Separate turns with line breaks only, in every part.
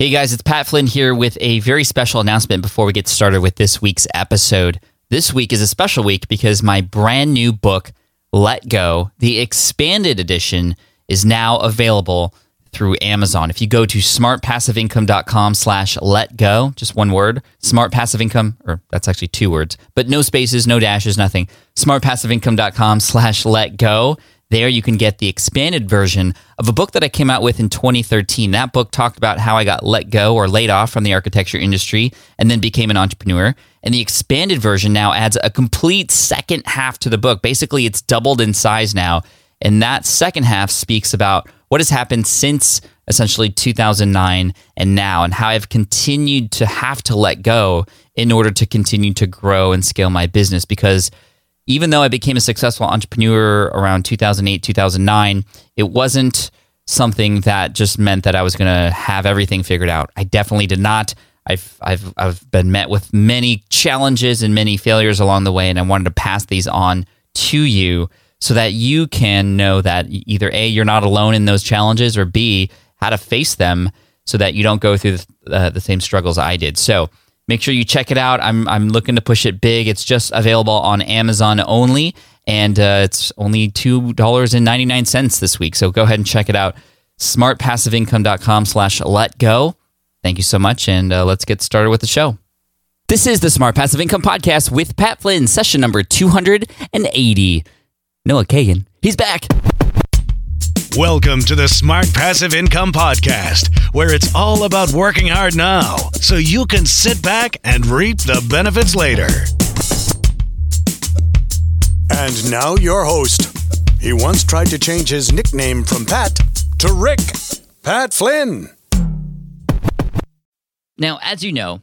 Hey guys, it's Pat Flynn here with a very special announcement before we get started with this week's episode. This week is a special week because my brand new book, Let Go, the expanded edition, is now available through Amazon. If you go to smartpassiveincome.com slash let go, just one word, smart passive income, or that's actually two words, but no spaces, no dashes, nothing. Smartpassiveincome.com slash let go. There you can get the expanded version of a book that I came out with in 2013. That book talked about how I got let go or laid off from the architecture industry and then became an entrepreneur. And the expanded version now adds a complete second half to the book. Basically, it's doubled in size now. And that second half speaks about what has happened since essentially 2009 and now, and how I've continued to have to let go in order to continue to grow and scale my business. Because even though I became a successful entrepreneur around 2008, 2009, it wasn't something that just meant that I was going to have everything figured out. I definitely did not. I've, I've, I've been met with many challenges and many failures along the way, and I wanted to pass these on to you so that you can know that either A, you're not alone in those challenges, or B, how to face them so that you don't go through the, uh, the same struggles I did. So make sure you check it out. I'm, I'm looking to push it big. It's just available on Amazon only, and uh, it's only $2.99 this week. So go ahead and check it out. smartpassiveincome.com slash let go. Thank you so much, and uh, let's get started with the show. This is the Smart Passive Income Podcast with Pat Flynn, session number 280. Noah Kagan. He's back.
Welcome to the Smart Passive Income Podcast, where it's all about working hard now so you can sit back and reap the benefits later. And now, your host. He once tried to change his nickname from Pat to Rick. Pat Flynn.
Now, as you know,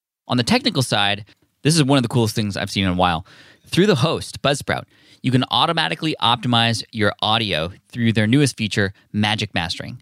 On the technical side, this is one of the coolest things I've seen in a while. Through the host, Buzzsprout, you can automatically optimize your audio through their newest feature, Magic Mastering.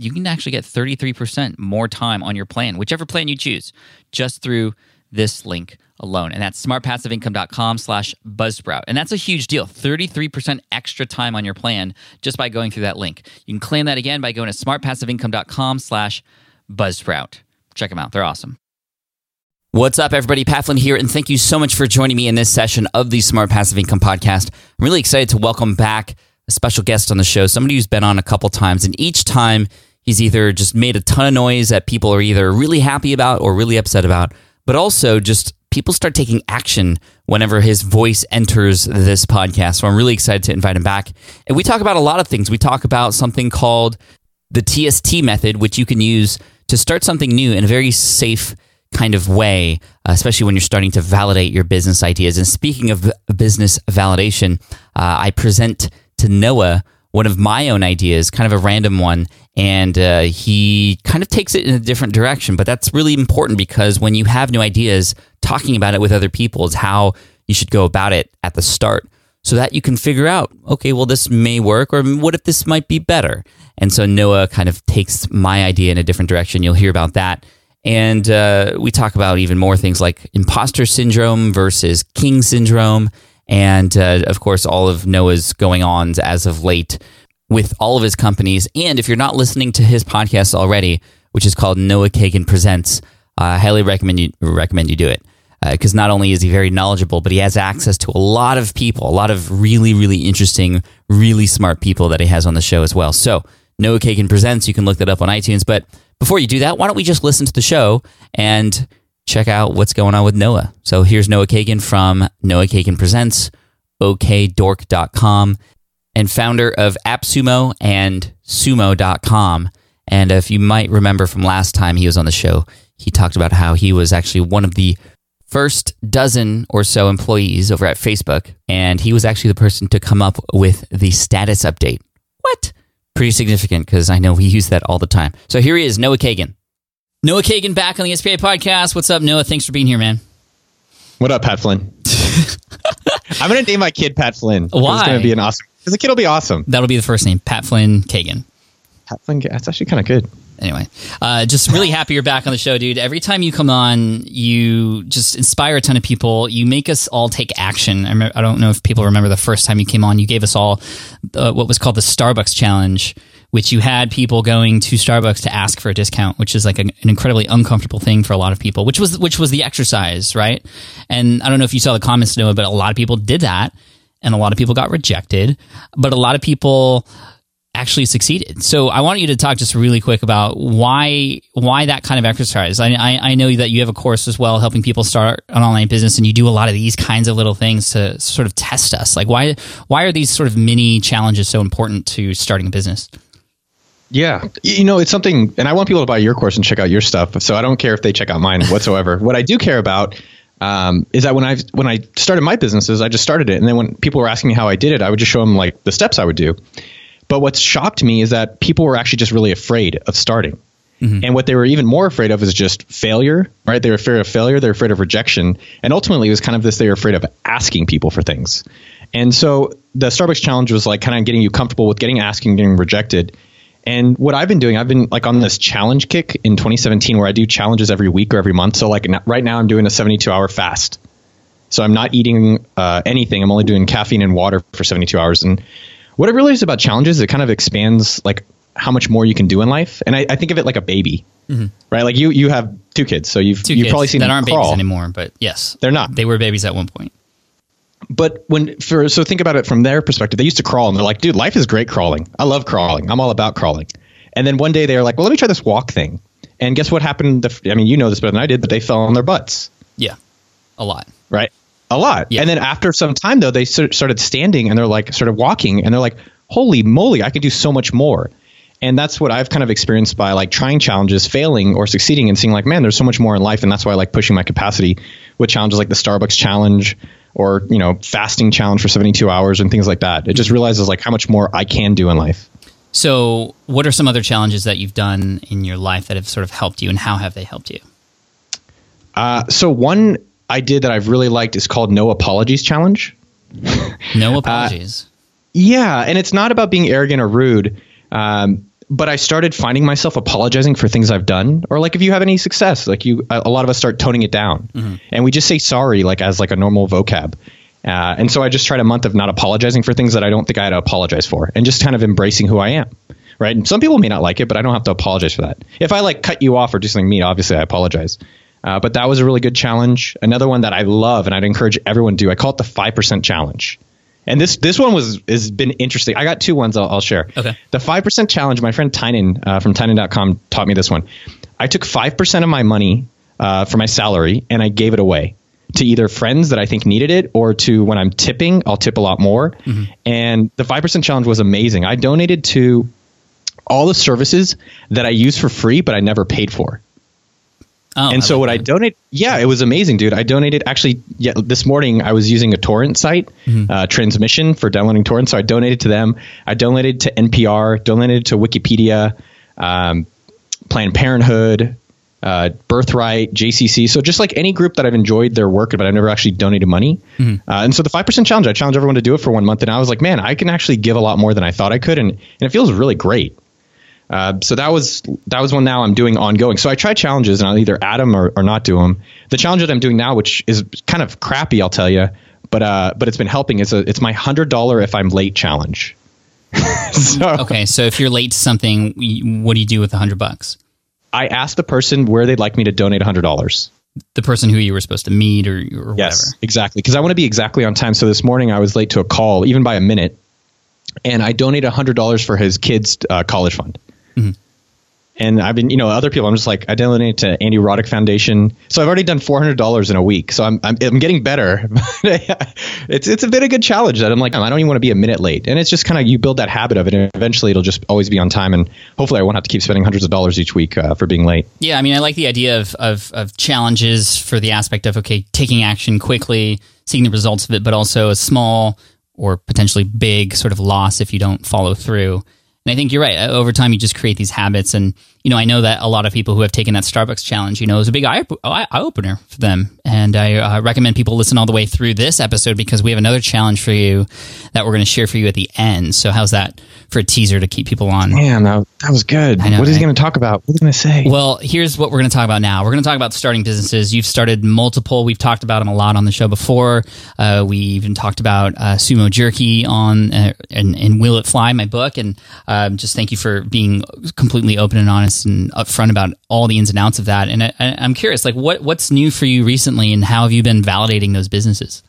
you can actually get 33% more time on your plan, whichever plan you choose, just through this link alone. And that's smartpassiveincome.com slash buzzsprout. And that's a huge deal. 33% extra time on your plan just by going through that link. You can claim that again by going to smartpassiveincome.com slash buzzsprout. Check them out. They're awesome. What's up, everybody? Pat Flynn here, and thank you so much for joining me in this session of the Smart Passive Income Podcast. I'm really excited to welcome back a special guest on the show, somebody who's been on a couple times, and each time he's either just made a ton of noise that people are either really happy about or really upset about, but also just people start taking action whenever his voice enters this podcast. So I'm really excited to invite him back. And we talk about a lot of things. We talk about something called the TST method, which you can use to start something new in a very safe kind of way, especially when you're starting to validate your business ideas. And speaking of business validation, uh, I present to Noah one of my own ideas, kind of a random one, and uh, he kind of takes it in a different direction. But that's really important because when you have new ideas, talking about it with other people is how you should go about it at the start so that you can figure out, okay, well, this may work, or what if this might be better? And so Noah kind of takes my idea in a different direction. You'll hear about that. And uh, we talk about even more things like imposter syndrome versus king syndrome and uh, of course, all of Noah's going ons as of late with all of his companies. And if you're not listening to his podcast already, which is called Noah Kagan Presents, I highly recommend you recommend you do it because uh, not only is he very knowledgeable, but he has access to a lot of people, a lot of really, really interesting, really smart people that he has on the show as well. So Noah Kagan Presents, you can look that up on iTunes. But before you do that, why don't we just listen to the show and check out what's going on with Noah? So here's Noah Kagan from Noah Kagan Presents, okdork.com, and founder of AppSumo and sumo.com. And if you might remember from last time he was on the show, he talked about how he was actually one of the first dozen or so employees over at Facebook, and he was actually the person to come up with the status update. What? Pretty significant because I know we use that all the time. So here he is, Noah Kagan. Noah Kagan back on the SPI podcast. What's up, Noah? Thanks for being here, man.
What up, Pat Flynn? I'm going to name my kid Pat Flynn.
Why?
It's going to be an awesome. Because the kid will be awesome.
That'll be the first name, Pat Flynn Kagan.
Pat Flynn. That's actually kind of good
anyway, uh, just really happy you're back on the show, dude. Every time you come on, you just inspire a ton of people. You make us all take action. I don't know if people remember the first time you came on. You gave us all uh, what was called the Starbucks Challenge, which you had people going to Starbucks to ask for a discount, which is like a, an incredibly uncomfortable thing for a lot of people. Which was which was the exercise, right? And I don't know if you saw the comments, Noah, but a lot of people did that, and a lot of people got rejected. But a lot of people actually succeeded. So I want you to talk just really quick about why why that kind of exercise. I, I, I know that you have a course as well helping people start an online business, and you do a lot of these kinds of little things to sort of test us. Like why why are these sort of mini challenges so important to starting a business?
Yeah, you know it's something, and I want people to buy your course and check out your stuff. So I don't care if they check out mine whatsoever. what I do care about um, is that when I when I started my businesses, I just started it, and then when people were asking me how I did it, I would just show them like the steps I would do. But what shocked me is that people were actually just really afraid of starting. Mm-hmm. And what they were even more afraid of is just failure, right? They were afraid of failure, they're afraid of rejection. And ultimately, it was kind of this they were afraid of asking people for things. And so the Starbucks challenge was like kind of getting you comfortable with getting asking, getting rejected. And what I've been doing, I've been like on this challenge kick in 2017 where I do challenges every week or every month. So, like right now, I'm doing a 72 hour fast. So, I'm not eating uh, anything. I'm only doing caffeine and water for 72 hours. And what it really is about challenges, it kind of expands like how much more you can do in life. And I, I think of it like a baby, mm-hmm. right? Like you, you have two kids, so you've
two
you've probably seen
that aren't
crawl.
babies anymore. But yes,
they're not.
They were babies at one point.
But when for so think about it from their perspective, they used to crawl and they're like, dude, life is great crawling. I love crawling. I'm all about crawling. And then one day they were like, well, let me try this walk thing. And guess what happened? I mean, you know this better than I did, but they fell on their butts.
Yeah, a lot.
Right. A lot. Yeah. And then after some time, though, they started standing and they're like, started walking and they're like, holy moly, I could do so much more. And that's what I've kind of experienced by like trying challenges, failing or succeeding and seeing like, man, there's so much more in life. And that's why I like pushing my capacity with challenges like the Starbucks challenge or, you know, fasting challenge for 72 hours and things like that. It just realizes like how much more I can do in life.
So, what are some other challenges that you've done in your life that have sort of helped you, and how have they helped you?
Uh, so, one I did that I've really liked is called No Apologies Challenge.
No uh, apologies. uh,
yeah, and it's not about being arrogant or rude. Um, but I started finding myself apologizing for things I've done, or like if you have any success, like you, a lot of us start toning it down, mm-hmm. and we just say sorry like as like a normal vocab. Uh, and so I just tried a month of not apologizing for things that I don't think I had to apologize for, and just kind of embracing who I am. Right. And some people may not like it, but I don't have to apologize for that. If I like cut you off or do something mean, obviously I apologize. Uh, but that was a really good challenge. Another one that I love and I'd encourage everyone to do. I call it the five percent challenge. And this this one was has been interesting. I got two ones I'll, I'll share.
Okay.
The five percent challenge. My friend Tynan uh, from Tynan.com taught me this one. I took five percent of my money uh, for my salary and I gave it away to either friends that I think needed it or to when I'm tipping, I'll tip a lot more. Mm-hmm. And the five percent challenge was amazing. I donated to all the services that I use for free, but I never paid for. Oh, and so what that. I donate, yeah, it was amazing, dude. I donated actually. Yeah, this morning I was using a torrent site, mm-hmm. uh, Transmission for downloading torrents. So I donated to them. I donated to NPR, donated to Wikipedia, um, Planned Parenthood, uh, Birthright, JCC. So just like any group that I've enjoyed their work, but I've never actually donated money. Mm-hmm. Uh, and so the five percent challenge, I challenge everyone to do it for one month, and I was like, man, I can actually give a lot more than I thought I could, and and it feels really great. Uh, so that was that was one now I'm doing ongoing. So I try challenges and I'll either add them or, or not do them. The challenge that I'm doing now, which is kind of crappy, I'll tell you, but uh, but it's been helping. It's a it's my hundred dollar if I'm late challenge.
so, okay, so if you're late to something, what do you do with a hundred bucks?
I ask the person where they'd like me to donate a hundred dollars.
The person who you were supposed to meet, or, or
yes,
whatever.
exactly. Because I want to be exactly on time. So this morning I was late to a call, even by a minute, and I donated a hundred dollars for his kids' uh, college fund. Mm-hmm and I've been, you know, other people. I'm just like I donate to Andy Roddick Foundation, so I've already done four hundred dollars in a week. So I'm, I'm I'm getting better. it's it's a bit of a good challenge that I'm like I don't even want to be a minute late, and it's just kind of you build that habit of it, and eventually it'll just always be on time, and hopefully I won't have to keep spending hundreds of dollars each week uh, for being late.
Yeah, I mean, I like the idea of, of of challenges for the aspect of okay, taking action quickly, seeing the results of it, but also a small or potentially big sort of loss if you don't follow through. And I think you're right. Uh, over time, you just create these habits. And, you know, I know that a lot of people who have taken that Starbucks challenge, you know, it was a big eye, eye opener for them. And I uh, recommend people listen all the way through this episode because we have another challenge for you that we're going to share for you at the end. So, how's that for a teaser to keep people on?
Man, that, that was good. Know, what is right? he going to talk about? What are he going to say?
Well, here's what we're going to talk about now. We're going to talk about starting businesses. You've started multiple. We've talked about them a lot on the show before. Uh, we even talked about uh, Sumo Jerky on uh, and, and Will It Fly, my book. And um, just thank you for being completely open and honest and upfront about all the ins and outs of that. And I, am curious, like, what what's new for you recently, and how have you been validating those businesses?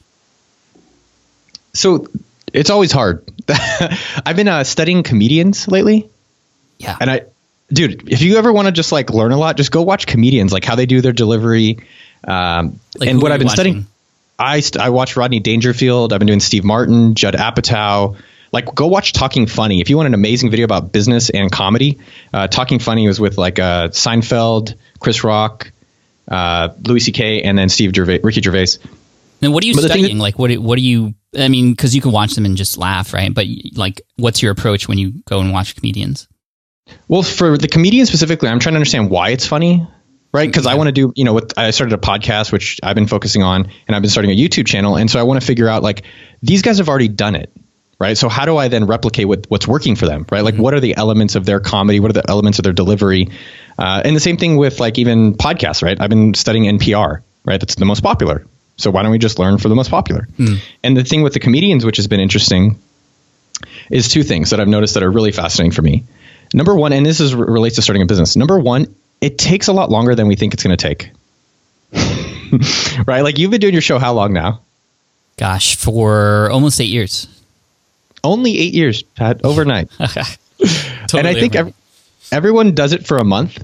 So it's always hard. I've been uh, studying comedians lately.
Yeah,
and I, dude, if you ever want to just like learn a lot, just go watch comedians, like how they do their delivery. Um, like and what I've been watching? studying, I st- I watch Rodney Dangerfield. I've been doing Steve Martin, Judd Apatow. Like, go watch Talking Funny. If you want an amazing video about business and comedy, uh, Talking Funny was with like uh, Seinfeld, Chris Rock, uh, Louis C.K., and then Steve Gervais, Ricky Gervais.
And what are you but studying? That, like, what what are you? I mean, because you can watch them and just laugh, right? But like, what's your approach when you go and watch comedians?
Well, for the comedian specifically, I'm trying to understand why it's funny, right? Because I want to do, you know, with, I started a podcast, which I've been focusing on, and I've been starting a YouTube channel, and so I want to figure out like these guys have already done it right? So how do I then replicate what, what's working for them, right? Like mm-hmm. what are the elements of their comedy? What are the elements of their delivery? Uh, and the same thing with like even podcasts, right? I've been studying NPR, right? That's the most popular. So why don't we just learn for the most popular? Mm. And the thing with the comedians, which has been interesting, is two things that I've noticed that are really fascinating for me. Number one, and this is relates to starting a business. Number one, it takes a lot longer than we think it's going to take. right? Like you've been doing your show how long now?
Gosh, for almost eight years.
Only eight years, Pat, overnight. totally and I think ev- everyone does it for a month.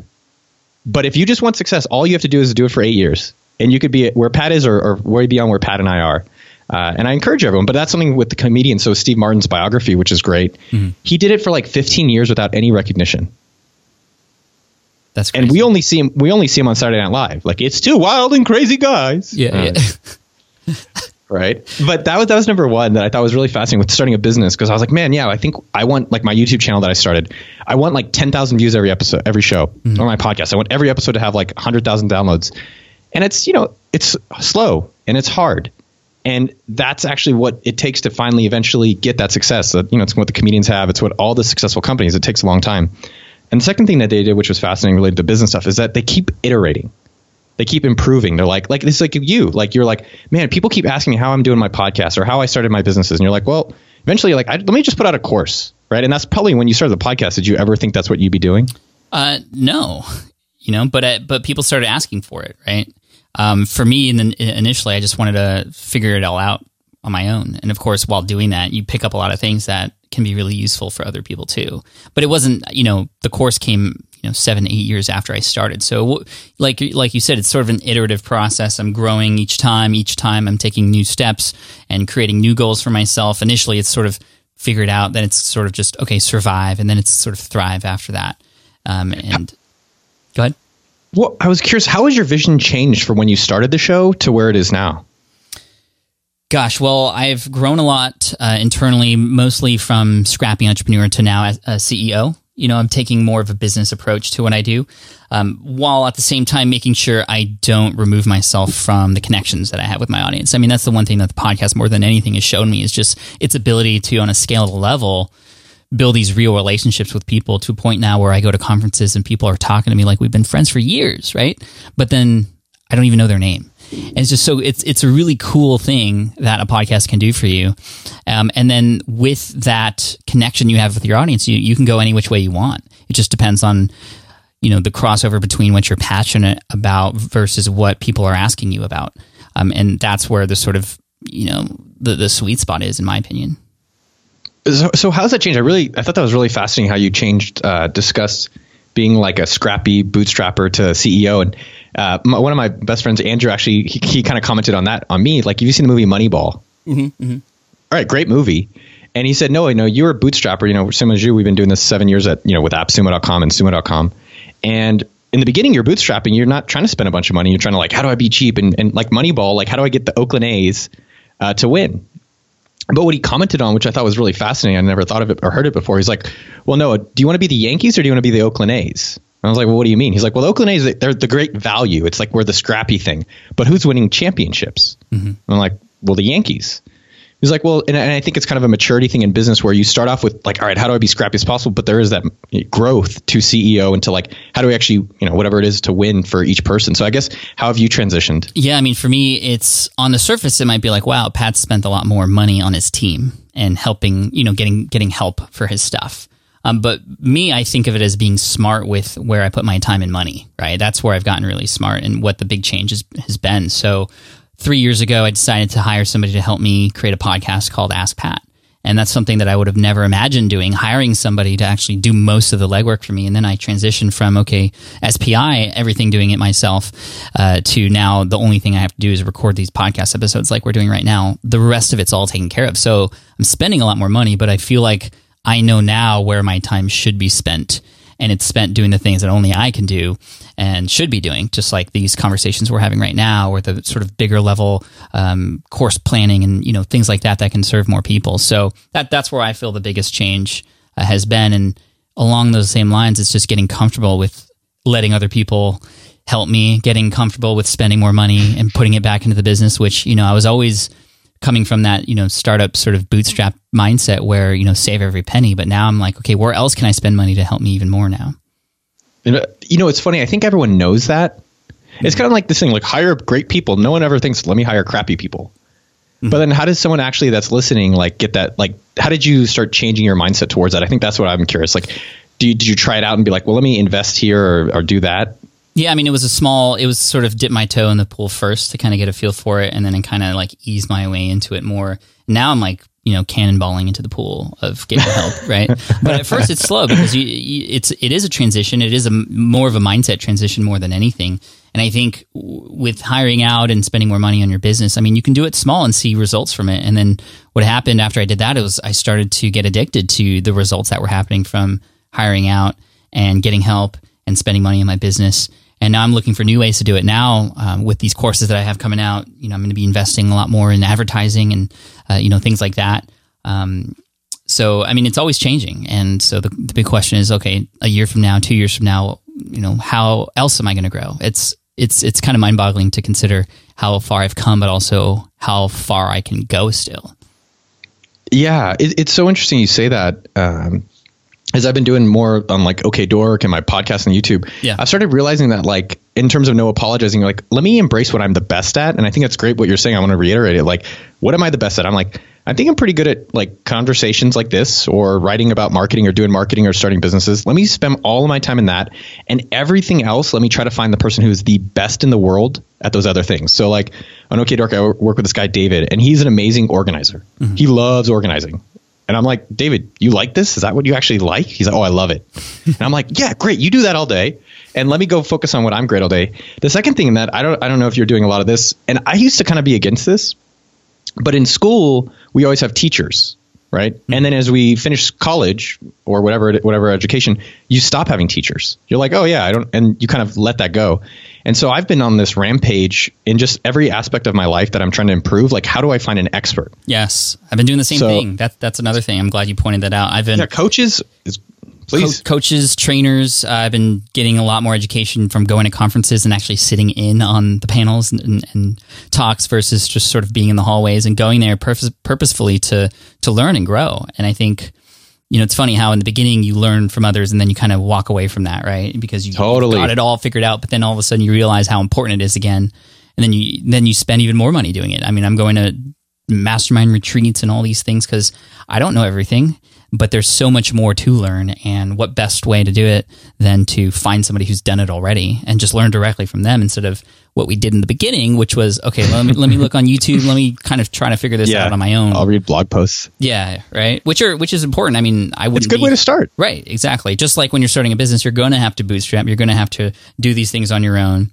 But if you just want success, all you have to do is do it for eight years. And you could be where Pat is or, or way beyond where Pat and I are. Uh, and I encourage everyone, but that's something with the comedian. So Steve Martin's biography, which is great, mm-hmm. he did it for like 15 years without any recognition.
That's
crazy. and we only see him. We only see him on Saturday Night Live. Like it's two wild and crazy guys.
Yeah. Uh,
yeah. right? But that was that was number one that I thought was really fascinating with starting a business because I was like, man, yeah, I think I want like my YouTube channel that I started. I want like ten thousand views every episode, every show mm-hmm. on my podcast. I want every episode to have like hundred thousand downloads, and it's you know it's slow and it's hard, and that's actually what it takes to finally eventually get that success. That you know it's what the comedians have. It's what all the successful companies. It takes a long time. And the second thing that they did, which was fascinating related to business stuff, is that they keep iterating they keep improving. They're like, like it's like you, like you're like, man, people keep asking me how I'm doing my podcast or how I started my businesses, and you're like, well, eventually, like, I, let me just put out a course, right? And that's probably when you started the podcast. Did you ever think that's what you'd be doing?
Uh, no, you know, but uh, but people started asking for it, right? Um, for me, and then initially, I just wanted to figure it all out on my own, and of course, while doing that, you pick up a lot of things that can be really useful for other people too. But it wasn't, you know, the course came you know seven eight years after I started. So like like you said, it's sort of an iterative process. I'm growing each time. Each time I'm taking new steps and creating new goals for myself. Initially, it's sort of figured out. Then it's sort of just okay, survive, and then it's sort of thrive after that. Um, and go ahead.
Well, I was curious, how has your vision changed from when you started the show to where it is now?
Gosh, well, I've grown a lot uh, internally, mostly from scrappy entrepreneur to now a CEO you know, I'm taking more of a business approach to what I do, um, while at the same time making sure I don't remove myself from the connections that I have with my audience. I mean, that's the one thing that the podcast more than anything has shown me is just its ability to, on a scalable level, build these real relationships with people to a point now where I go to conferences and people are talking to me like we've been friends for years, right? But then I don't even know their name. And it's just so it's it's a really cool thing that a podcast can do for you. Um, and then with that connection you have with your audience, you you can go any which way you want. It just depends on you know the crossover between what you're passionate about versus what people are asking you about. Um, and that's where the sort of you know the the sweet spot is, in my opinion.
So, so how's that changed? I really, I thought that was really fascinating how you changed, uh, discussed being like a scrappy bootstrapper to CEO. And uh, my, one of my best friends, Andrew, actually, he, he kind of commented on that on me. Like, have you seen the movie Moneyball? Mm-hmm, mm-hmm. All right, great movie. And he said, no, I know you're a bootstrapper. You know, same as you, we've been doing this seven years at, you know, with appsumo.com and sumo.com. And in the beginning, you're bootstrapping. You're not trying to spend a bunch of money. You're trying to like, how do I be cheap? And, and like Moneyball, like, how do I get the Oakland A's uh, to win? But what he commented on, which I thought was really fascinating, I never thought of it or heard it before. He's like, "Well, no, do you want to be the Yankees or do you want to be the Oakland A's?" And I was like, "Well, what do you mean?" He's like, "Well, the Oakland A's, they're the great value. It's like we're the scrappy thing, but who's winning championships?" Mm-hmm. I'm like, "Well, the Yankees." He's like, well, and, and, I think it's kind of a maturity thing in business where you start off with like, all right, how do I be scrappy as possible? But there is that growth to CEO and to like, how do we actually, you know, whatever it is to win for each person. So I guess how have you transitioned?
Yeah, I mean, for me, it's on the surface, it might be like, wow, Pat spent a lot more money on his team and helping, you know, getting getting help for his stuff. Um, but me, I think of it as being smart with where I put my time and money. Right, that's where I've gotten really smart and what the big change has, has been. So three years ago, I decided to hire somebody to help me create a podcast called Ask Pat. And that's something that I would have never imagined doing, hiring somebody to actually do most of the legwork for me. And then I transitioned from, okay, SPI, everything doing it myself, uh, to now the only thing I have to do is record these podcast episodes like we're doing right now. The rest of it's all taken care of. So I'm spending a lot more money, but I feel like I know now where my time should be spent and it's spent doing the things that only I can do and should be doing, just like these conversations we're having right now, or the sort of bigger level um, course planning and you know things like that that can serve more people. So that that's where I feel the biggest change uh, has been, and along those same lines, it's just getting comfortable with letting other people help me, getting comfortable with spending more money and putting it back into the business, which you know I was always coming from that you know startup sort of bootstrap mindset where you know save every penny. But now i'm like okay where else can i spend money to help me even more now?
You know it's funny. I think everyone knows that. It's kind of like this thing like hire great people. No one ever thinks let me hire crappy people. Mm-hmm. but then how does someone actually that's listening like get that like how did you start changing your mindset towards that? I think that's what i'm curious. Like do you, did you try it out and be like well let me invest here or, or do that
yeah, I mean, it was a small. It was sort of dip my toe in the pool first to kind of get a feel for it, and then kind of like ease my way into it more. Now I'm like, you know, cannonballing into the pool of getting help, right? But at first it's slow because you, you, it's it is a transition. It is a more of a mindset transition more than anything. And I think with hiring out and spending more money on your business, I mean, you can do it small and see results from it. And then what happened after I did that was I started to get addicted to the results that were happening from hiring out and getting help and spending money in my business and now I'm looking for new ways to do it. Now um, with these courses that I have coming out, you know, I'm going to be investing a lot more in advertising and uh, you know things like that. Um, so I mean, it's always changing, and so the, the big question is, okay, a year from now, two years from now, you know, how else am I going to grow? It's it's it's kind of mind boggling to consider how far I've come, but also how far I can go still.
Yeah, it, it's so interesting you say that. Um, as I've been doing more on like OkDork and my podcast and YouTube, yeah. I've started realizing that like in terms of no apologizing, like let me embrace what I'm the best at. And I think that's great what you're saying. I want to reiterate it. Like, what am I the best at? I'm like, I think I'm pretty good at like conversations like this or writing about marketing or doing marketing or starting businesses. Let me spend all of my time in that and everything else. Let me try to find the person who is the best in the world at those other things. So like on OkDork, I work with this guy, David, and he's an amazing organizer. Mm-hmm. He loves organizing. And I'm like, David, you like this? Is that what you actually like? He's like, oh, I love it. and I'm like, yeah, great. You do that all day. And let me go focus on what I'm great all day. The second thing in that, I don't, I don't know if you're doing a lot of this. And I used to kind of be against this, but in school, we always have teachers, right? Mm-hmm. And then as we finish college or whatever, whatever education, you stop having teachers. You're like, oh yeah, I don't, and you kind of let that go. And so I've been on this rampage in just every aspect of my life that I'm trying to improve. Like, how do I find an expert?
Yes, I've been doing the same so, thing. That, that's another thing. I'm glad you pointed that out. I've been
yeah, coaches. Is, please,
co- coaches, trainers. Uh, I've been getting a lot more education from going to conferences and actually sitting in on the panels and, and, and talks versus just sort of being in the hallways and going there purpose, purposefully to to learn and grow. And I think you know, it's funny how in the beginning you learn from others and then you kind of walk away from that, right? Because you
totally.
got it all figured out, but then all of a sudden you realize how important it is again. and then you then you spend even more money doing it. I mean, I'm going to mastermind retreats and all these things because I don't know everything, but there's so much more to learn. And what best way to do it than to find somebody who's done it already and just learn directly from them instead of what we did in the beginning, which was okay. Let me let me look on YouTube. Let me kind of try to figure this out on my own.
I'll read blog posts.
Yeah, right. Which are which is important. I mean, I would.
It's a good
be,
way to start.
Right. Exactly. Just like when you're starting a business, you're going to have to bootstrap. You're going to have to do these things on your own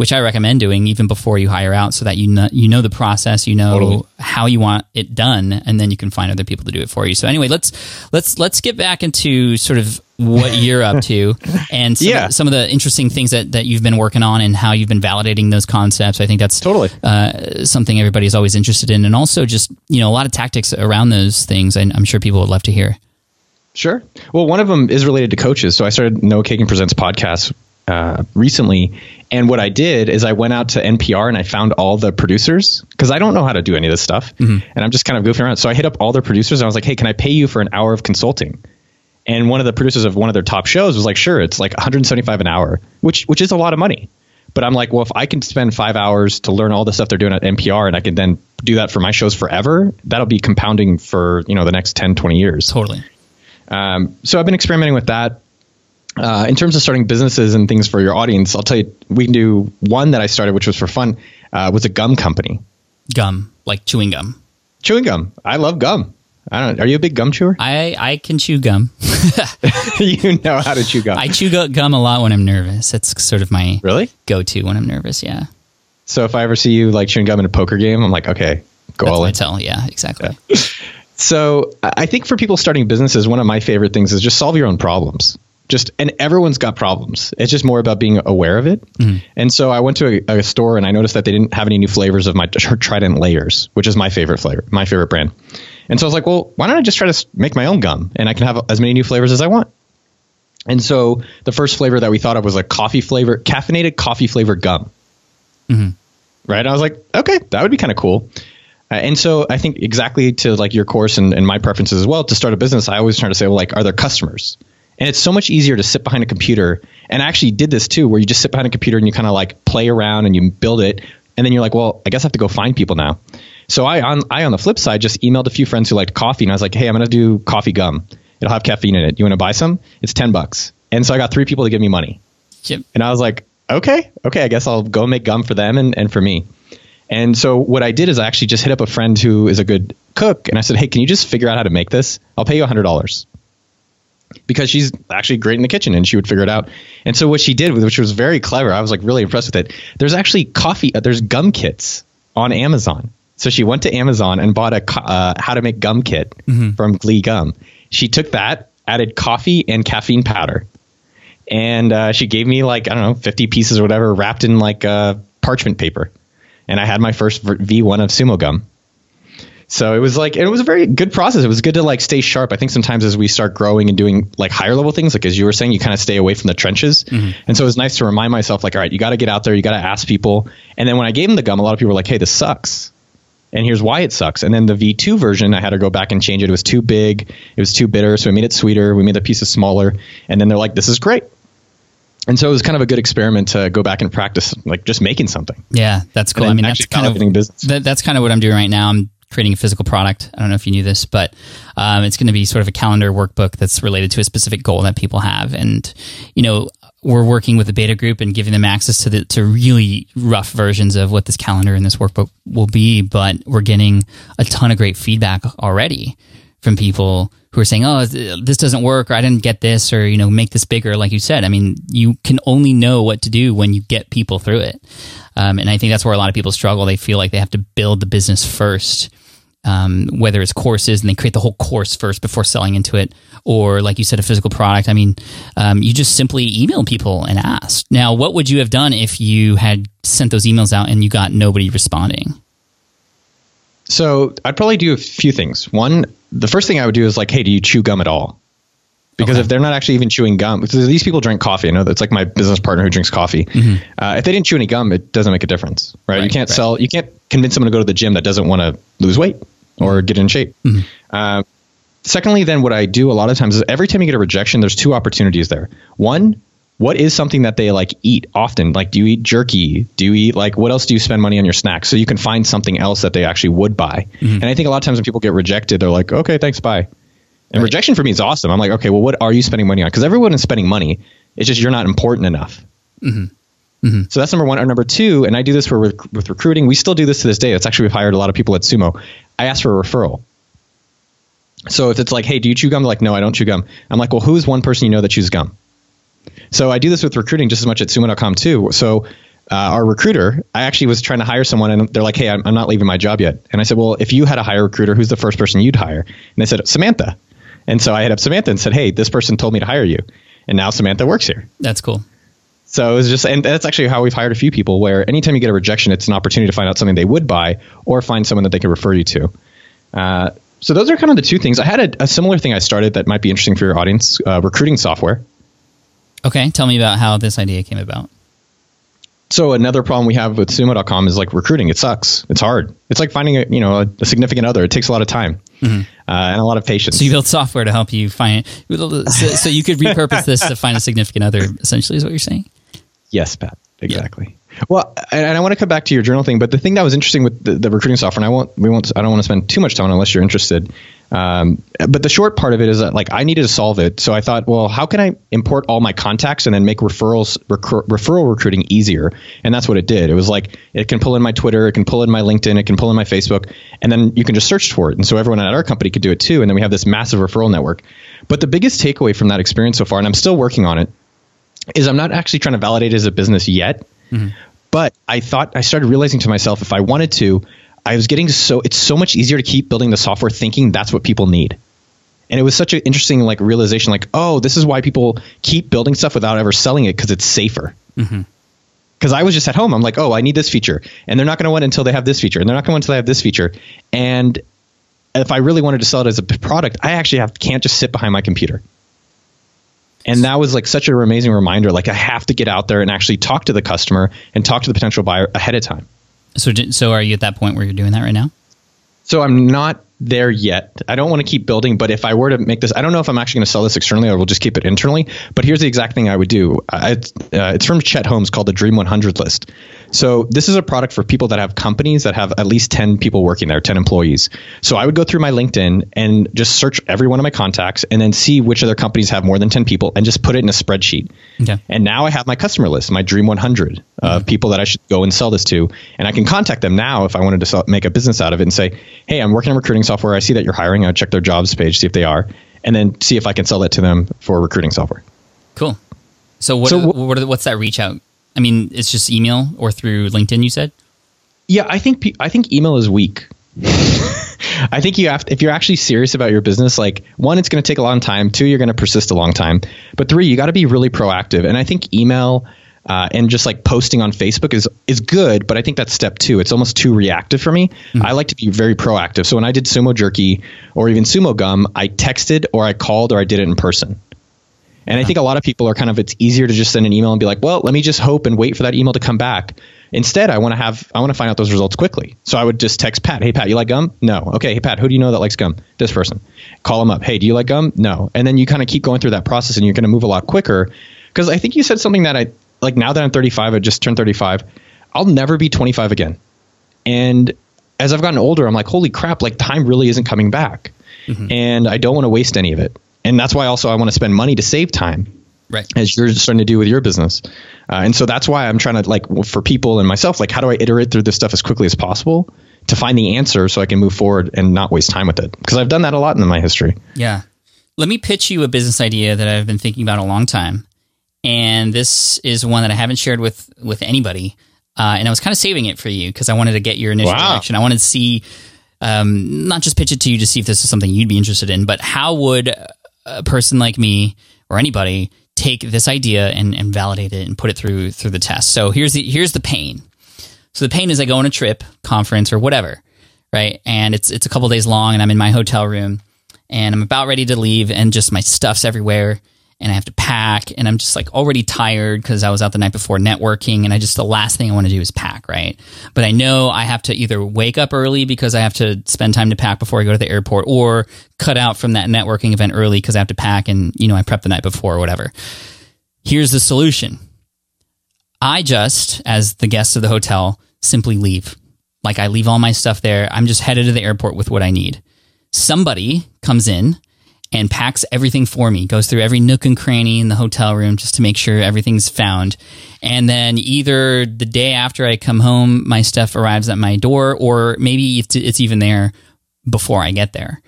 which I recommend doing even before you hire out, so that you know you know the process, you know totally. how you want it done, and then you can find other people to do it for you. So anyway, let's let's let's get back into sort of what you're up to and some, yeah. of, some of the interesting things that, that you've been working on and how you've been validating those concepts. I think that's
totally
uh, something everybody's always interested in, and also just you know a lot of tactics around those things. And I'm sure people would love to hear.
Sure. Well, one of them is related to coaches. So I started Noah Kagan Presents podcast uh, recently, and what I did is I went out to NPR and I found all the producers because I don't know how to do any of this stuff. Mm-hmm. And I'm just kind of goofing around. So I hit up all their producers and I was like, hey, can I pay you for an hour of consulting? And one of the producers of one of their top shows was like, sure, it's like 175 an hour, which which is a lot of money. But I'm like, well, if I can spend five hours to learn all the stuff they're doing at NPR and I can then do that for my shows forever, that'll be compounding for, you know, the next 10, 20 years.
Totally.
Um, so I've been experimenting with that. Uh, in terms of starting businesses and things for your audience, I'll tell you, we can do one that I started, which was for fun, uh, was a gum company.
Gum, like chewing gum.
Chewing gum. I love gum. I don't. Are you a big gum chewer?
I I can chew gum.
you know how to chew gum.
I chew gum a lot when I'm nervous. It's sort of my
really
go-to when I'm nervous. Yeah.
So if I ever see you like chewing gum in a poker game, I'm like, okay, go
That's
all in.
Tell, yeah, exactly.
Yeah. So I think for people starting businesses, one of my favorite things is just solve your own problems just and everyone's got problems. It's just more about being aware of it. Mm-hmm. And so I went to a, a, store and I noticed that they didn't have any new flavors of my Trident layers, which is my favorite flavor, my favorite brand. And so I was like, well, why don't I just try to make my own gum and I can have as many new flavors as I want. And so the first flavor that we thought of was a coffee flavor, caffeinated coffee flavored gum. Mm-hmm. Right. And I was like, okay, that would be kind of cool. Uh, and so I think exactly to like your course and, and my preferences as well to start a business, I always try to say, well, like, are there customers? And it's so much easier to sit behind a computer. And I actually did this too, where you just sit behind a computer and you kind of like play around and you build it. And then you're like, well, I guess I have to go find people now. So I on I on the flip side just emailed a few friends who liked coffee and I was like, hey, I'm gonna do coffee gum. It'll have caffeine in it. You want to buy some? It's ten bucks. And so I got three people to give me money. Yep. And I was like, okay, okay, I guess I'll go make gum for them and, and for me. And so what I did is I actually just hit up a friend who is a good cook and I said, hey, can you just figure out how to make this? I'll pay you hundred dollars because she's actually great in the kitchen and she would figure it out. And so what she did, which was very clever, I was like really impressed with it. There's actually coffee, uh, there's gum kits on Amazon. So she went to Amazon and bought a uh, how to make gum kit mm-hmm. from Glee Gum. She took that, added coffee and caffeine powder, and uh, she gave me like I don't know 50 pieces or whatever wrapped in like uh, parchment paper, and I had my first V1 of Sumo Gum. So it was like it was a very good process. It was good to like stay sharp. I think sometimes as we start growing and doing like higher level things, like as you were saying, you kind of stay away from the trenches. Mm-hmm. And so it was nice to remind myself, like, all right, you got to get out there, you got to ask people. And then when I gave them the gum, a lot of people were like, hey, this sucks. And here's why it sucks. And then the V2 version, I had to go back and change it. It was too big. It was too bitter. So we made it sweeter. We made the pieces smaller. And then they're like, this is great. And so it was kind of a good experiment to go back and practice, like just making something.
Yeah, that's cool. I mean, that's kind of business. That, that's kind of what I'm doing right now. I'm creating a physical product. I don't know if you knew this, but um, it's going to be sort of a calendar workbook that's related to a specific goal that people have. And, you know, we're working with the beta group and giving them access to the to really rough versions of what this calendar and this workbook will be. But we're getting a ton of great feedback already from people who are saying, "Oh, this doesn't work," or "I didn't get this," or you know, make this bigger. Like you said, I mean, you can only know what to do when you get people through it. Um, and I think that's where a lot of people struggle. They feel like they have to build the business first um, whether it's courses and they create the whole course first before selling into it, or like you said, a physical product. I mean, um, you just simply email people and ask. Now, what would you have done if you had sent those emails out and you got nobody responding?
So I'd probably do a few things. One, the first thing I would do is like, hey, do you chew gum at all? Because okay. if they're not actually even chewing gum, these people drink coffee. I know that's like my business partner who drinks coffee. Mm-hmm. Uh, if they didn't chew any gum, it doesn't make a difference, right? right you can't right. sell, you can't convince someone to go to the gym that doesn't want to lose weight or get in shape. Mm-hmm. Uh, secondly, then what I do a lot of times is every time you get a rejection, there's two opportunities there. One, what is something that they like eat often? Like, do you eat jerky? Do you eat like what else do you spend money on your snacks? So you can find something else that they actually would buy. Mm-hmm. And I think a lot of times when people get rejected, they're like, okay, thanks, bye. And right. rejection for me is awesome. I'm like, okay, well, what are you spending money on? Because everyone is spending money. It's just you're not important enough. Mm-hmm. Mm-hmm. So that's number one. Or number two, and I do this for with recruiting. We still do this to this day. It's actually we've hired a lot of people at Sumo. I ask for a referral. So if it's like, hey, do you chew gum? They're like, no, I don't chew gum. I'm like, well, who's one person you know that chews gum? So I do this with recruiting just as much at sumo.com too. So uh, our recruiter, I actually was trying to hire someone and they're like, hey, I'm, I'm, not leaving my job yet. And I said, well, if you had a hire recruiter, who's the first person you'd hire? And they said, Samantha. And so I hit up Samantha and said, hey, this person told me to hire you. And now Samantha works here.
That's cool.
So it was just, and that's actually how we've hired a few people where anytime you get a rejection, it's an opportunity to find out something they would buy or find someone that they can refer you to. Uh, so those are kind of the two things. I had a, a, similar thing I started that might be interesting for your audience uh, recruiting software.
Okay, tell me about how this idea came about.
So another problem we have with sumo.com is like recruiting. It sucks. It's hard. It's like finding a you know a, a significant other. It takes a lot of time mm-hmm. uh, and a lot of patience.
So you built software to help you find. So, so you could repurpose this to find a significant other. Essentially, is what you're saying.
Yes, Pat. Exactly. Yeah. Well, and, and, I want to come back to your journal thing, but the thing that was interesting with the, the recruiting software, and I won't, we won't, I don't want to spend too much time unless you're interested, um, but the short part of it is that like I needed to solve it. So I thought, well, how can I import all my contacts and then make referrals referral recruiting easier? And that's what it did. It was like it can pull in my Twitter, it can pull in my LinkedIn, it can pull in my Facebook, and then you can just search for it. And so everyone at our company could do it too. And then we have this massive referral network. But the biggest takeaway from that experience so far, and I'm still working on it, is I'm not actually trying to validate it as a business yet. Mm-hmm. But I thought I started realizing to myself if I wanted to, I was getting so it's so much easier to keep building the software thinking that's what people need. And it was such an interesting like realization like, oh, this is why people keep building stuff without ever selling it because it's safer. Mm-hmm because I was just at home. I'm like, oh, I need this feature, and they're not going to want until they have this feature, and they're not going to want until they have this feature. And if I really wanted to sell it as a product, I actually have can't just sit behind my computer. And that was like such an amazing reminder. Like I have to get out there and actually talk to the customer and talk to the potential buyer ahead of time.
So, so are you at that point where you're doing that right now?
So I'm not there yet. I don't want to keep building, but if I were to make this, I don't know if I'm actually going to sell this externally or we'll just keep it internally. But here's the exact thing I would do. I, uh, it's from Chet Holmes called the Dream 100 list. So this is a product for people that have companies that have at least 10 people working there, 10 employees. So I would go through my LinkedIn and just search every one of my contacts and then see which other companies have more than 10 people and just put it in a spreadsheet. Okay. And now I have my customer list, my Dream 100 of mm-hmm. people that I should go and sell this to. And I can contact them now if I wanted to sell, make a business out of it and say, hey, I'm working on recruiting software. I see that you're hiring. I'll check their jobs page, see if they are, and then see if I can sell that to them for recruiting software.
Cool. So what, so, what what's that reach out I mean, it's just email or through LinkedIn. You said.
Yeah, I think I think email is weak. I think you have to, if you're actually serious about your business, like one, it's going to take a long time. Two, you're going to persist a long time. But three, you got to be really proactive. And I think email uh, and just like posting on Facebook is is good, but I think that's step two. It's almost too reactive for me. Mm-hmm. I like to be very proactive. So when I did sumo jerky or even sumo gum, I texted or I called or I did it in person. And I think a lot of people are kind of, it's easier to just send an email and be like, well, let me just hope and wait for that email to come back. Instead, I want to have, I want to find out those results quickly. So I would just text Pat, hey, Pat, you like gum? No. Okay. Hey, Pat, who do you know that likes gum? This person. Call them up. Hey, do you like gum? No. And then you kind of keep going through that process and you're going to move a lot quicker. Because I think you said something that I, like now that I'm 35, I just turned 35, I'll never be 25 again. And as I've gotten older, I'm like, holy crap, like time really isn't coming back. Mm-hmm. And I don't want to waste any of it and that's why also I want to spend money to save time.
Right.
As you're starting to do with your business. Uh, and so that's why I'm trying to like for people and myself, like how do I iterate through this stuff as quickly as possible to find the answer so I can move forward and not waste time with it? Because I've done that a lot in my history.
Yeah. Let me pitch you a business idea that I've been thinking about a long time. And this is one that I haven't shared with with anybody. Uh, and I was kind of saving it for you because I wanted to get your initial wow. reaction. I wanted to see, um, not just pitch it to you to see if this is something you'd be interested in, but how would a person like me or anybody take this idea and, and validate it and put it through through the test. So here's the here's the pain. So the pain is I go on a trip, conference or whatever, right? And it's it's a couple days long and I'm in my hotel room and I'm about ready to leave and just my stuff's everywhere and I have to pack and I'm just like already tired because I was out the night before networking and I just the last thing I want to do is pack, right? But I know I have to either wake up early because I have to spend time to pack before I go to the airport or cut out from that networking event early because I have to pack and you know I prep the night before or whatever. Here's the solution. I just, as the guest of the hotel, simply leave. Like I leave all my stuff there. I'm just headed to the airport with what I need. Somebody comes in and packs everything for me, goes through every nook and cranny in the hotel room just to make sure everything's found. And then either the day after I come home, my stuff arrives at my door, or maybe it's, even there before I get there.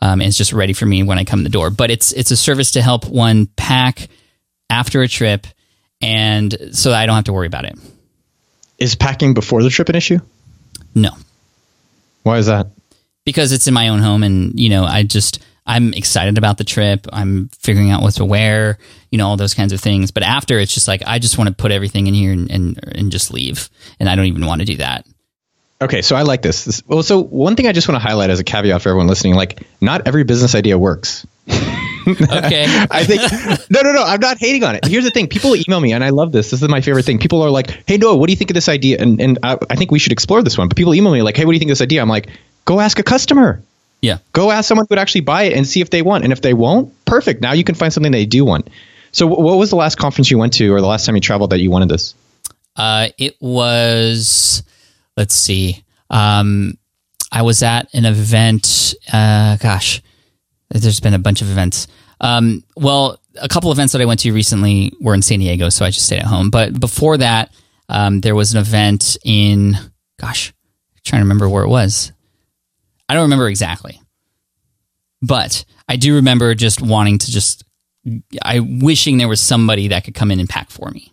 Um, it's just ready for me when I come in the door. But it's it's a service to help one pack after a trip, and so I don't have to worry about it.
Is packing before the trip an issue?
No.
Why is that?
Because it's in my own home, and you know, I just I'm excited about the trip. I'm figuring out what to wear, you know, all those kinds of things. But after, it's just like I just want to put everything in here and and, and just leave, and I don't even want to do that.
Okay, so I like this. this. Well, so one thing I just want to highlight as a caveat for everyone listening, like not every business idea works.
okay.
I think no, no, no. I'm not hating on it. Here's the thing: people email me, and I love this. This is my favorite thing. People are like, "Hey, Noah, what do you think of this idea?" And and I, I think we should explore this one. But people email me like, "Hey, what do you think of this idea?" I'm like, "Go ask a customer."
Yeah.
Go ask someone who would actually buy it and see if they want. And if they won't, perfect. Now you can find something they do want. So, what was the last conference you went to, or the last time you traveled that you wanted this?
Uh, it was. Let's see. Um, I was at an event. Uh, gosh, there's been a bunch of events. Um, well, a couple events that I went to recently were in San Diego, so I just stayed at home. But before that, um, there was an event in. Gosh, I'm trying to remember where it was. I don't remember exactly, but I do remember just wanting to just. I wishing there was somebody that could come in and pack for me.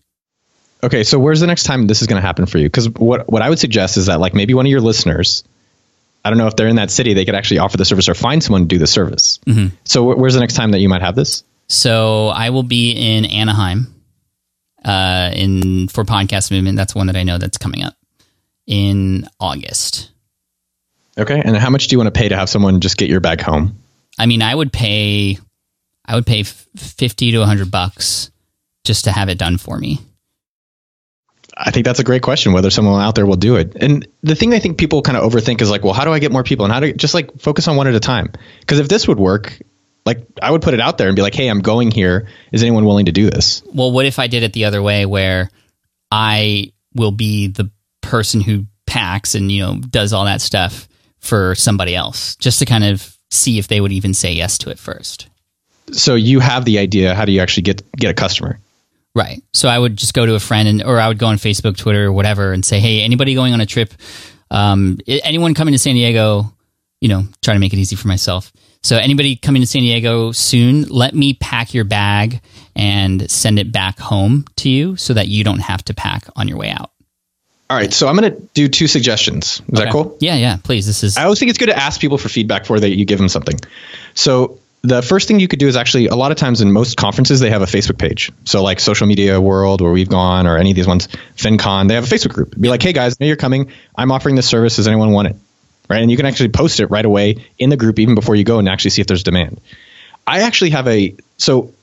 Okay, so where's the next time this is going to happen for you? Because what what I would suggest is that like maybe one of your listeners, I don't know if they're in that city, they could actually offer the service or find someone to do the service. Mm-hmm. So where's the next time that you might have this?
So I will be in Anaheim, uh, in for podcast movement. That's one that I know that's coming up in August.
Okay, and how much do you want to pay to have someone just get your bag home?
I mean, I would pay, I would pay fifty to hundred bucks just to have it done for me.
I think that's a great question whether someone out there will do it. And the thing I think people kind of overthink is like, well, how do I get more people and how do just like focus on one at a time? Because if this would work, like I would put it out there and be like, "Hey, I'm going here. Is anyone willing to do this?"
Well, what if I did it the other way where I will be the person who packs and, you know, does all that stuff for somebody else just to kind of see if they would even say yes to it first.
So you have the idea, how do you actually get get a customer?
Right. So I would just go to a friend and, or I would go on Facebook, Twitter, or whatever, and say, "Hey, anybody going on a trip? Um, anyone coming to San Diego? You know, try to make it easy for myself. So anybody coming to San Diego soon, let me pack your bag and send it back home to you, so that you don't have to pack on your way out."
All right, so I'm going to do two suggestions. Is okay. that cool?
Yeah, yeah. Please, this is.
I always think it's good to ask people for feedback before that you give them something. So the first thing you could do is actually a lot of times in most conferences they have a Facebook page. So like Social Media World, where we've gone, or any of these ones, FinCon, they have a Facebook group. Be like, hey guys, know you're coming. I'm offering this service. Does anyone want it? Right, and you can actually post it right away in the group even before you go and actually see if there's demand. I actually have a so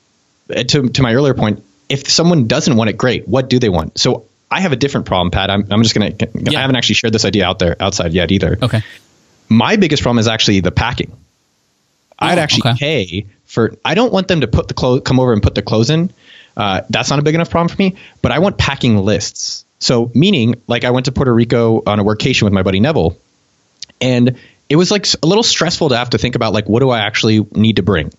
uh, to to my earlier point. If someone doesn't want it, great. What do they want? So I have a different problem, Pat. I'm, I'm just gonna. Yeah. I haven't actually shared this idea out there outside yet either.
Okay.
My biggest problem is actually the packing. I'd oh, actually okay. pay for. I don't want them to put the clothes, come over and put the clothes in. Uh, that's not a big enough problem for me. But I want packing lists. So meaning, like I went to Puerto Rico on a workation with my buddy Neville, and it was like a little stressful to have to think about like what do I actually need to bring.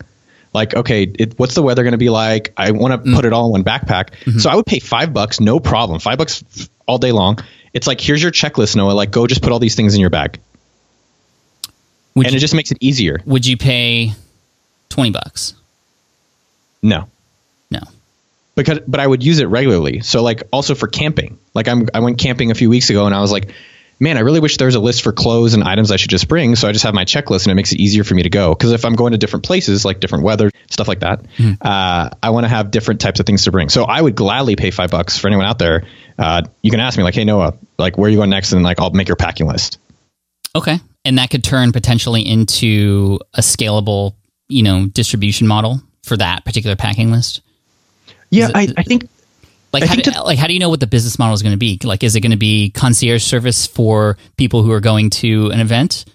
Like, okay, it, what's the weather going to be like? I want to mm. put it all in one backpack. Mm-hmm. So I would pay five bucks, no problem. Five bucks all day long. It's like, here's your checklist, Noah. Like, go just put all these things in your bag. Would and you, it just makes it easier.
Would you pay 20 bucks?
No.
No.
Because but I would use it regularly. So like also for camping. Like I'm I went camping a few weeks ago and I was like, man, I really wish there was a list for clothes and items I should just bring. So I just have my checklist and it makes it easier for me to go. Because if I'm going to different places, like different weather, stuff like that, mm-hmm. uh, I want to have different types of things to bring. So I would gladly pay five bucks for anyone out there. Uh, you can ask me like, hey Noah, like where are you going next? And like I'll make your packing list.
Okay and that could turn potentially into a scalable, you know, distribution model for that particular packing list.
Yeah, it, I, I, think.
Like, I how do, to, like, how do you know what the business model is going to be? Like, is it going to be concierge service for people who are going to an event?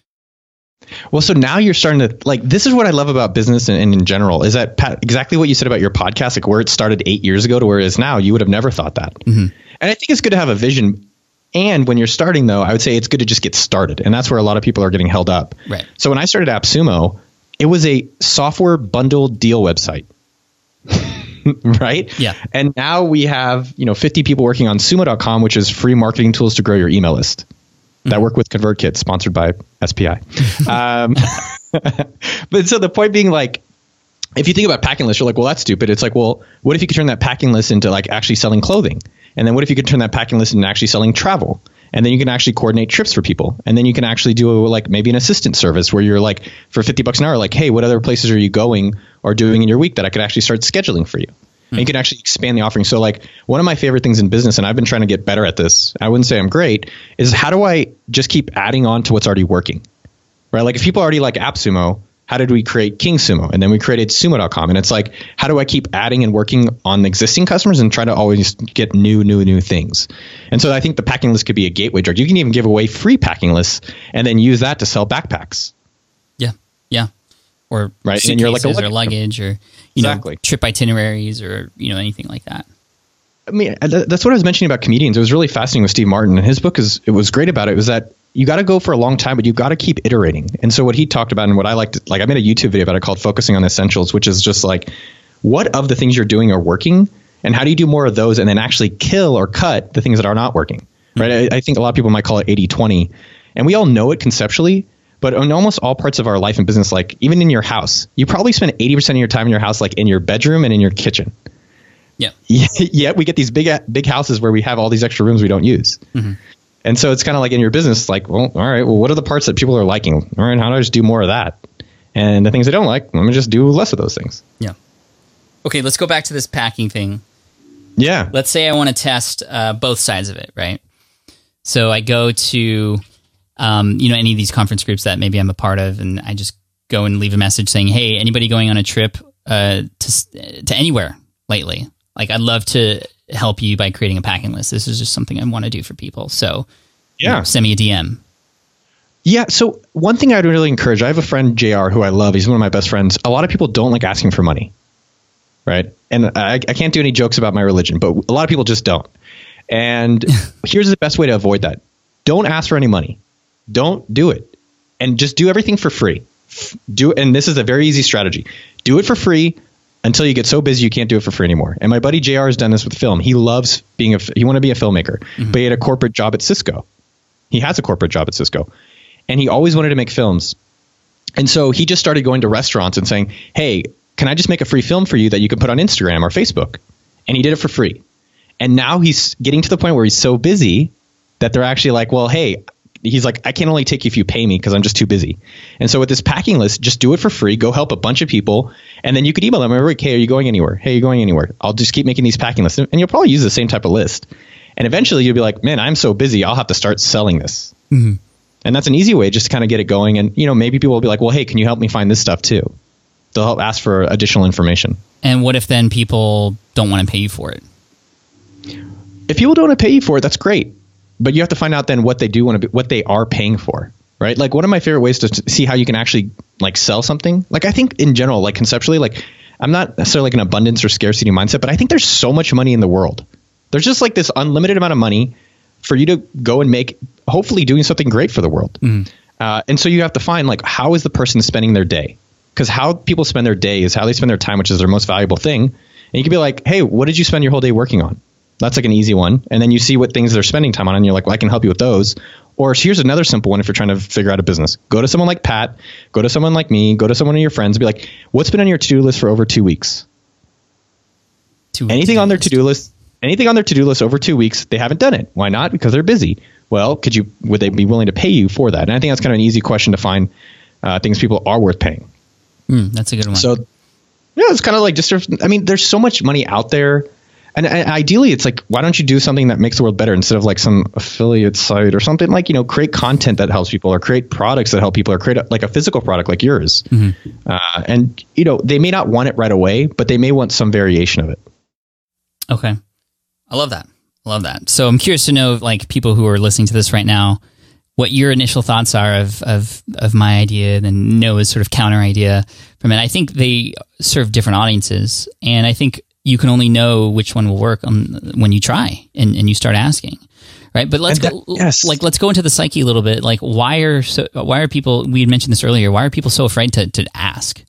Well, so now you're starting to like. This is what I love about business and, and in general is that Pat, exactly what you said about your podcast, like where it started eight years ago to where it is now. You would have never thought that. Mm-hmm. And I think it's good to have a vision. And when you're starting, though, I would say it's good to just get started, and that's where a lot of people are getting held up.
Right.
So when I started AppSumo, it was a software bundle deal website. right?
Yeah.
And now we have, you know, 50 people working on sumo.com, which is free marketing tools to grow your email list that work with ConvertKit, sponsored by SPI. um, but so the point being, like, if you think about packing lists, you're like, well, that's stupid. It's like, well, what if you could turn that packing list into like actually selling clothing? And then what if you could turn that packing list into actually selling travel? And then you can actually coordinate trips for people. And then you can actually do a, like maybe an assistant service where you're like for 50 bucks an hour, like, hey, what other places are you going or doing in your week that I could actually start scheduling for you? And you can actually expand the offering. So, like one of my favorite things in business, and I've been trying to get better at this. I wouldn't say I'm great. Is how do I just keep adding on to what's already working, right? Like if people already like AppSumo, how did we create King Sumo, and then we created Sumo.com, and it's like how do I keep adding and working on existing customers and try to always get new, new, new things. And so I think the packing list could be a gateway drug. You can even give away free packing lists and then use that to sell backpacks.
Yeah, yeah or
right,
and you're like a or luggage or you
exactly.
know trip itineraries or you know anything like that.
I mean, that's what I was mentioning about comedians. It was really fascinating with Steve Martin, and his book is it was great about it. Was that you got to go for a long time, but you got to keep iterating. And so what he talked about, and what I liked, like I made a YouTube video about it called "Focusing on Essentials," which is just like what of the things you're doing are working, and how do you do more of those, and then actually kill or cut the things that are not working. Right? Mm-hmm. I, I think a lot of people might call it 80-20, and we all know it conceptually, but in almost all parts of our life and business, like even in your house, you probably spend 80% of your time in your house, like in your bedroom and in your kitchen.
Yeah.
Yet we get these big, big houses where we have all these extra rooms we don't use. Mm-hmm. And so it's kind of like in your business, like, well, all right, well, what are the parts that people are liking? All right, how do I just do more of that? And the things they don't like, let me just do less of those things.
Yeah. Okay, let's go back to this packing thing.
Yeah.
Let's say I want to test uh, both sides of it, right? So I go to um, you know, any of these conference groups that maybe I'm a part of, and I just go and leave a message saying, "Hey, anybody going on a trip uh, to to anywhere lately? Like, I'd love to help you by creating a packing list. This is just something I want to do for people. So,
yeah,
you know, send me a DM."
Yeah. So one thing I'd really encourage, I have a friend Jr. who I love. He's one of my best friends. A lot of people don't like asking for money, right? And I, I can't do any jokes about my religion, but a lot of people just don't. And here's the best way to avoid that: don't ask for any money don't do it and just do everything for free. Do and this is a very easy strategy. Do it for free until you get so busy you can't do it for free anymore. And my buddy JR has done this with film. He loves being a he wanted to be a filmmaker, mm-hmm. but he had a corporate job at Cisco. He has a corporate job at Cisco. And he always wanted to make films. And so he just started going to restaurants and saying, "Hey, can I just make a free film for you that you can put on Instagram or Facebook?" And he did it for free. And now he's getting to the point where he's so busy that they're actually like, "Well, hey, he's like, I can only take you if you pay me because I'm just too busy. And so with this packing list, just do it for free. Go help a bunch of people, and then you could email them every week. Hey, are you going anywhere? Hey, are you going anywhere? I'll just keep making these packing lists, and you'll probably use the same type of list. And eventually, you'll be like, man, I'm so busy. I'll have to start selling this. Mm-hmm. And that's an easy way just to kind of get it going. And you know, maybe people will be like, well, hey, can you help me find this stuff too? They'll help ask for additional information.
And what if then people don't want to pay you for it?
If people don't want to pay you for it, that's great but you have to find out then what they do want to be, what they are paying for, right? Like one of my favorite ways to see how you can actually like sell something. Like I think in general, like conceptually, like I'm not necessarily like an abundance or scarcity mindset, but I think there's so much money in the world. There's just like this unlimited amount of money for you to go and make, hopefully doing something great for the world. Mm. Uh, and so you have to find like how is the person spending their day? Because how people spend their day is how they spend their time, which is their most valuable thing. And you can be like, hey, what did you spend your whole day working on? That's like an easy one. And then you see what things they're spending time on, and you're like, well, I can help you with those. Or here's another simple one if you're trying to figure out a business. Go to someone like Pat, go to someone like me, go to someone of your friends, and be like, what's been on your to do list for over two weeks? Two anything on their to do list, anything on their to do list over two weeks, they haven't done it. Why not? Because they're busy. Well, could you would they be willing to pay you for that? And I think that's kind of an easy question to find uh, things people are worth paying.
Mm, that's a good one.
So yeah, it's kind of like just I mean, there's so much money out there and, ideally, it's like, why don't you do something that makes the world better instead of like some affiliate site or something like, you know, create content that helps people or create products that help people or create a, like a physical product like yours. Mm-hmm. Uh, and, you know, they may not want it right away, but they may want some variation of it.
Okay. I love that. I love that. So I'm curious to know, like, people who are listening to this right now, what your initial thoughts are of of of my idea, then Noah's sort of counter idea from it. I think they serve different audiences, and I think you can only know which one will work on, when you try and, and you start asking right? But let's that, go yes. like let's go into the psyche a little bit. Like why are so why are people we had mentioned this earlier why are people so afraid to, to ask?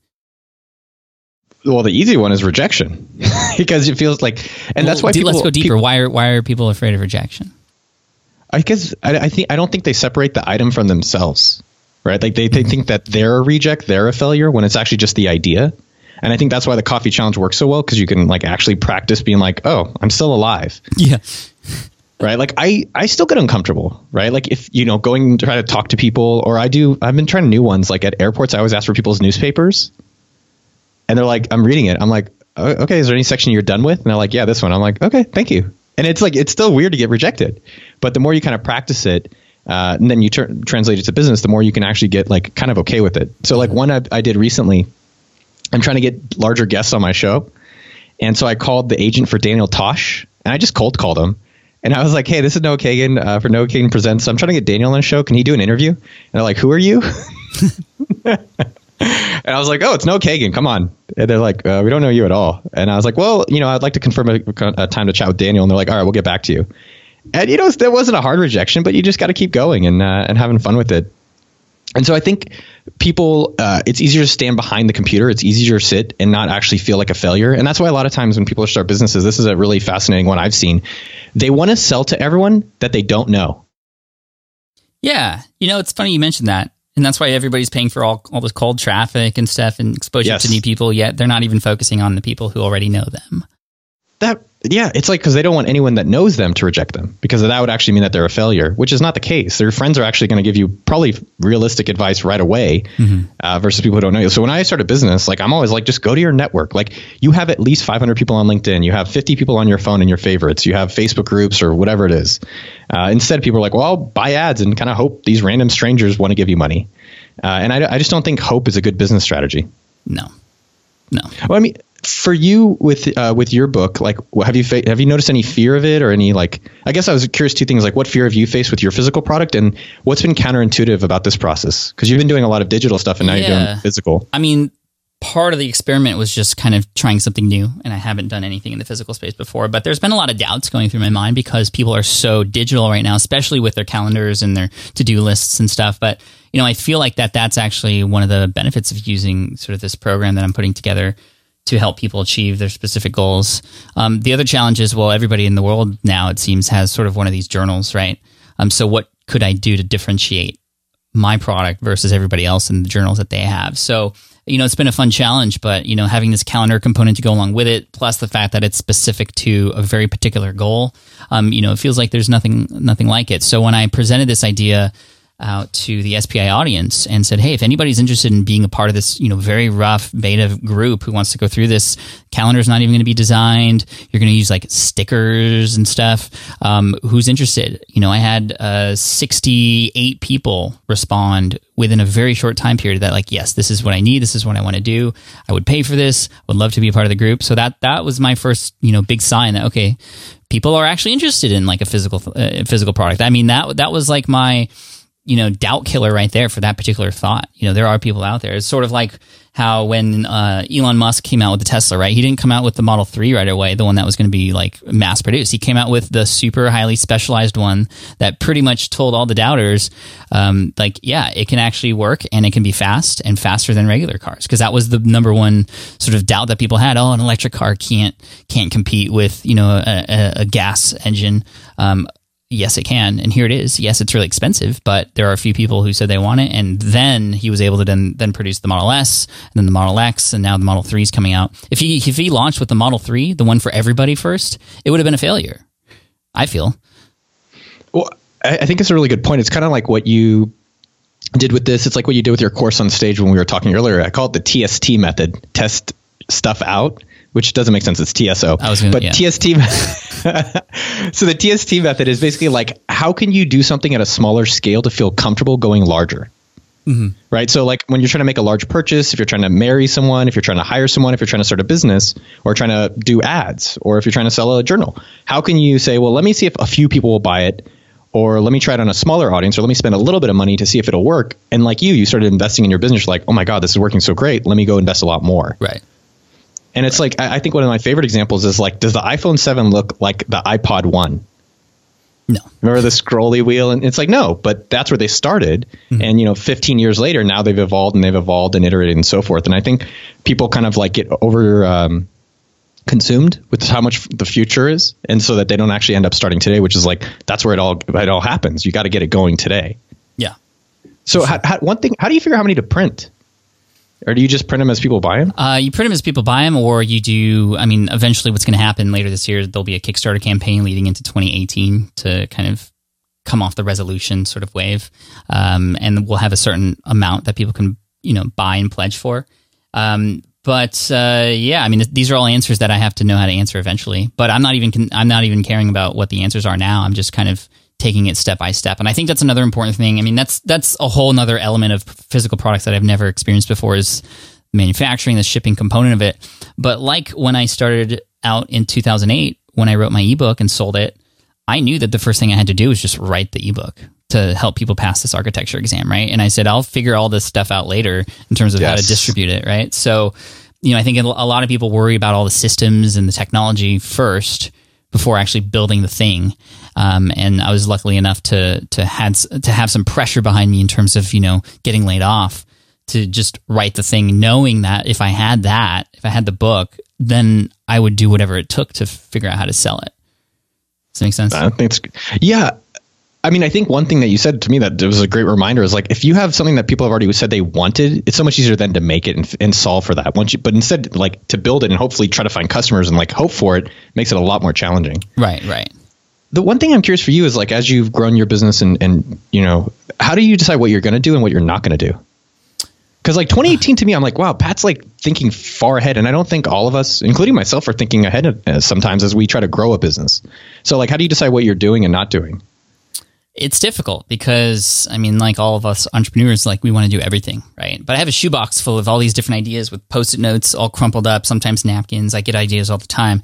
Well the easy one is rejection. Because it feels like and well, that's why people,
let's go deeper. people, why are why are people afraid of rejection?
I guess I, I, think i don't think they separate the item from themselves right? Like they, they mm-hmm. think that they're a reject they're a failure when it's actually just the idea and I think that's why the coffee challenge works so well because you can like actually practice being like, oh, I'm still alive.
Yeah.
right. Like I, I still get uncomfortable. Right. Like if you know going to try to talk to people, or I do. I've been trying new ones. Like at airports, I always ask for people's newspapers, and they're like, I'm reading it. I'm like, okay, is there any section you're done with? And they're like, yeah, this one. I'm like, okay, thank you. And it's like it's still weird to get rejected, but the more you kind of practice it, uh, and then you ter- translate it to business, the more you can actually get like kind of okay with it. So like one I, I did recently I'm trying to get larger guests on my show. And so I called the agent for Daniel Tosh and I just cold called him. And I was like, hey, this is Noah Kagan uh, for Noah Kagan Presents. I'm trying to get Daniel on the show. Can he do an interview? And they're like, who are you? and I was like, oh, it's Noah Kagan. Come on. And they're like, uh, we don't know you at all. And I was like, well, you know, I'd like to confirm a, a, time to chat with Daniel. And they're like, all right, we'll get back to you. And, you know, there wasn't a hard rejection, but you just got to keep going and, uh, and having fun with it. And so I think people, uh, it's easier to stand behind the computer. It's easier to sit and not actually feel like a failure. And that's why a lot of times when people start businesses, this is a really fascinating one I've seen. They want to sell to everyone that they don't know.
Yeah. You know, it's funny you mentioned that. And that's why everybody's paying for all, all this cold traffic and stuff and exposure yes. to new people, yet they're not even focusing on the people who already know them.
That yeah, it's like because they don't want anyone that knows them to reject them because that would actually mean that they're a failure, which is not the case. Their friends are actually going to give you probably realistic advice right away mm-hmm. uh, versus people who don't know you. So when I start a business, like I'm always like, just go to your network. Like you have at least 500 people on LinkedIn, you have 50 people on your phone and your favorites, you have Facebook groups or whatever it is. Uh, instead, people are like, well, I'll buy ads and kind of hope these random strangers want to give you money. Uh, and I, I just don't think hope is a good business strategy.
No. No.
Well, I mean, for you with uh, with your book, like have you fa- have you noticed any fear of it or any like? I guess I was curious two things like what fear have you faced with your physical product and what's been counterintuitive about this process because you've been doing a lot of digital stuff and now yeah. you're doing physical.
I mean, part of the experiment was just kind of trying something new and i haven't done anything in the physical space before but there's been a lot of doubts going through my mind because people are so digital right now especially with their calendars and their to-do lists and stuff but you know i feel like that that's actually one of the benefits of using sort of this program that i'm putting together to help people achieve their specific goals. Um, the other challenge is, well, everybody in the world now, it seems, has sort of one of these journals, right? Um, so what could I do to differentiate my product versus everybody else in the journals that they have? So, you know, it's been a fun challenge, but, you know, having this calendar component to go along with it, plus the fact that it's specific to a very particular goal, um, you know, it feels like there's nothing, nothing like it. So when I presented this idea, out to the SPI audience and said, "Hey, if anybody's interested in being a part of this, you know, very rough beta group who wants to go through this, calendar's not even going to be designed. You're going to use like stickers and stuff. Um, who's interested? You know, I had uh, 68 people respond within a very short time period that like, yes, this is what I need. This is what I want to do. I would pay for this. Would love to be a part of the group. So that that was my first, you know, big sign that okay, people are actually interested in like a physical uh, physical product. I mean, that that was like my you know, doubt killer right there for that particular thought. You know, there are people out there. It's sort of like how when uh, Elon Musk came out with the Tesla, right? He didn't come out with the Model 3 right away, the one that was going to be like mass produced. He came out with the super highly specialized one that pretty much told all the doubters, um, like, yeah, it can actually work and it can be fast and faster than regular cars. Cause that was the number one sort of doubt that people had. Oh, an electric car can't, can't compete with, you know, a, a, gas engine. Um, yes, it can. And here it is. Yes, it's really expensive, but there are a few people who said they want it. And then he was able to then, then produce the Model S and then the Model X and now the Model 3 is coming out. If he, if he launched with the Model 3, the one for everybody first, it would have been a failure. I feel.
Well, I think it's a really good point. It's kind of like what you did with this. It's like what you did with your course on stage when we were talking earlier. I call it the TST method, test stuff out which doesn't make sense. It's TSO. Gonna, but yeah. TST. so the TST method is basically like how can you do something at a smaller scale to feel comfortable going larger? Mm-hmm. Right. So like when you're trying to make a large purchase, if you're trying to marry someone, if you're trying to hire someone, if you're trying to start a business, or trying to do ads, or if you're trying to sell a journal, how can you say, well, let me see if a few people will buy it, or let me try it on a smaller audience or let me spend a little bit of money to see if it'll work and like you you started investing in your business You're like oh my god this is working so great let me go invest a lot more
Right.
And it's like I, I think one of my favorite examples is like does the iphone 7 look like the ipod 1
No.
remember the scrolly wheel? And it's like no but that's where they started. And you know 15 years later now they've evolved and they've evolved and iterated and so forth. And i think people kind of like get over um, consumed with how much the future is and so that they don't actually end up starting today which is like that's where it all it all happens. You got to get it going today.
Yeah.
so how, how, one thing how do you figure out how many to print or do you just print them as people buy them
Uh, you print them as people buy them, or you do. I mean, eventually, what's going to happen later this year? There'll be a Kickstarter campaign leading into 2018 to kind of come off the resolution sort of wave, um, and we'll have a certain amount that people can you know buy and pledge for. Um, but uh, yeah, I mean, th- these are all answers that I have to know how to answer eventually. But I'm not even con- I'm not even caring about what the answers are now. I'm just kind of taking it step by step. And I think that's another important thing. I mean, that's that's a whole nother element of physical products that I've never experienced before is manufacturing, the shipping component of it. But like when I started out in 2008, when I wrote my ebook and sold it, I knew that the first thing I had to do was just write the ebook to help people pass this architecture exam, right? And I said, I'll figure all this stuff out later in terms of how to distribute it, right? So, you know, I think a lot of people worry about all the systems and the technology first before actually building the thing. Um, and I was luckily enough to to had to have some pressure behind me in terms of you know getting laid off to just write the thing, knowing that if I had that, if I had the book, then I would do whatever it took to figure out how to sell it. Does that make sense?
I think it's yeah. I mean, I think one thing that you said to me that was a great reminder is like if you have something that people have already said they wanted, it's so much easier then to make it and, and solve for that. Once you, but instead, like to build it and hopefully try to find customers and like hope for it makes it a lot more challenging.
Right, right.
The one thing I'm curious for you is like as you've grown your business and and you know how do you decide what you're going to do and what you're not going to do? Because like 2018 to me, I'm like, wow, Pat's like thinking far ahead, and I don't think all of us, including myself, are thinking ahead of, uh, sometimes as we try to grow a business. So like, how do you decide what you're doing and not doing?
It's difficult because I mean, like all of us entrepreneurs, like we want to do everything, right? But I have a shoebox full of all these different ideas with post-it notes, all crumpled up, sometimes napkins. I get ideas all the time.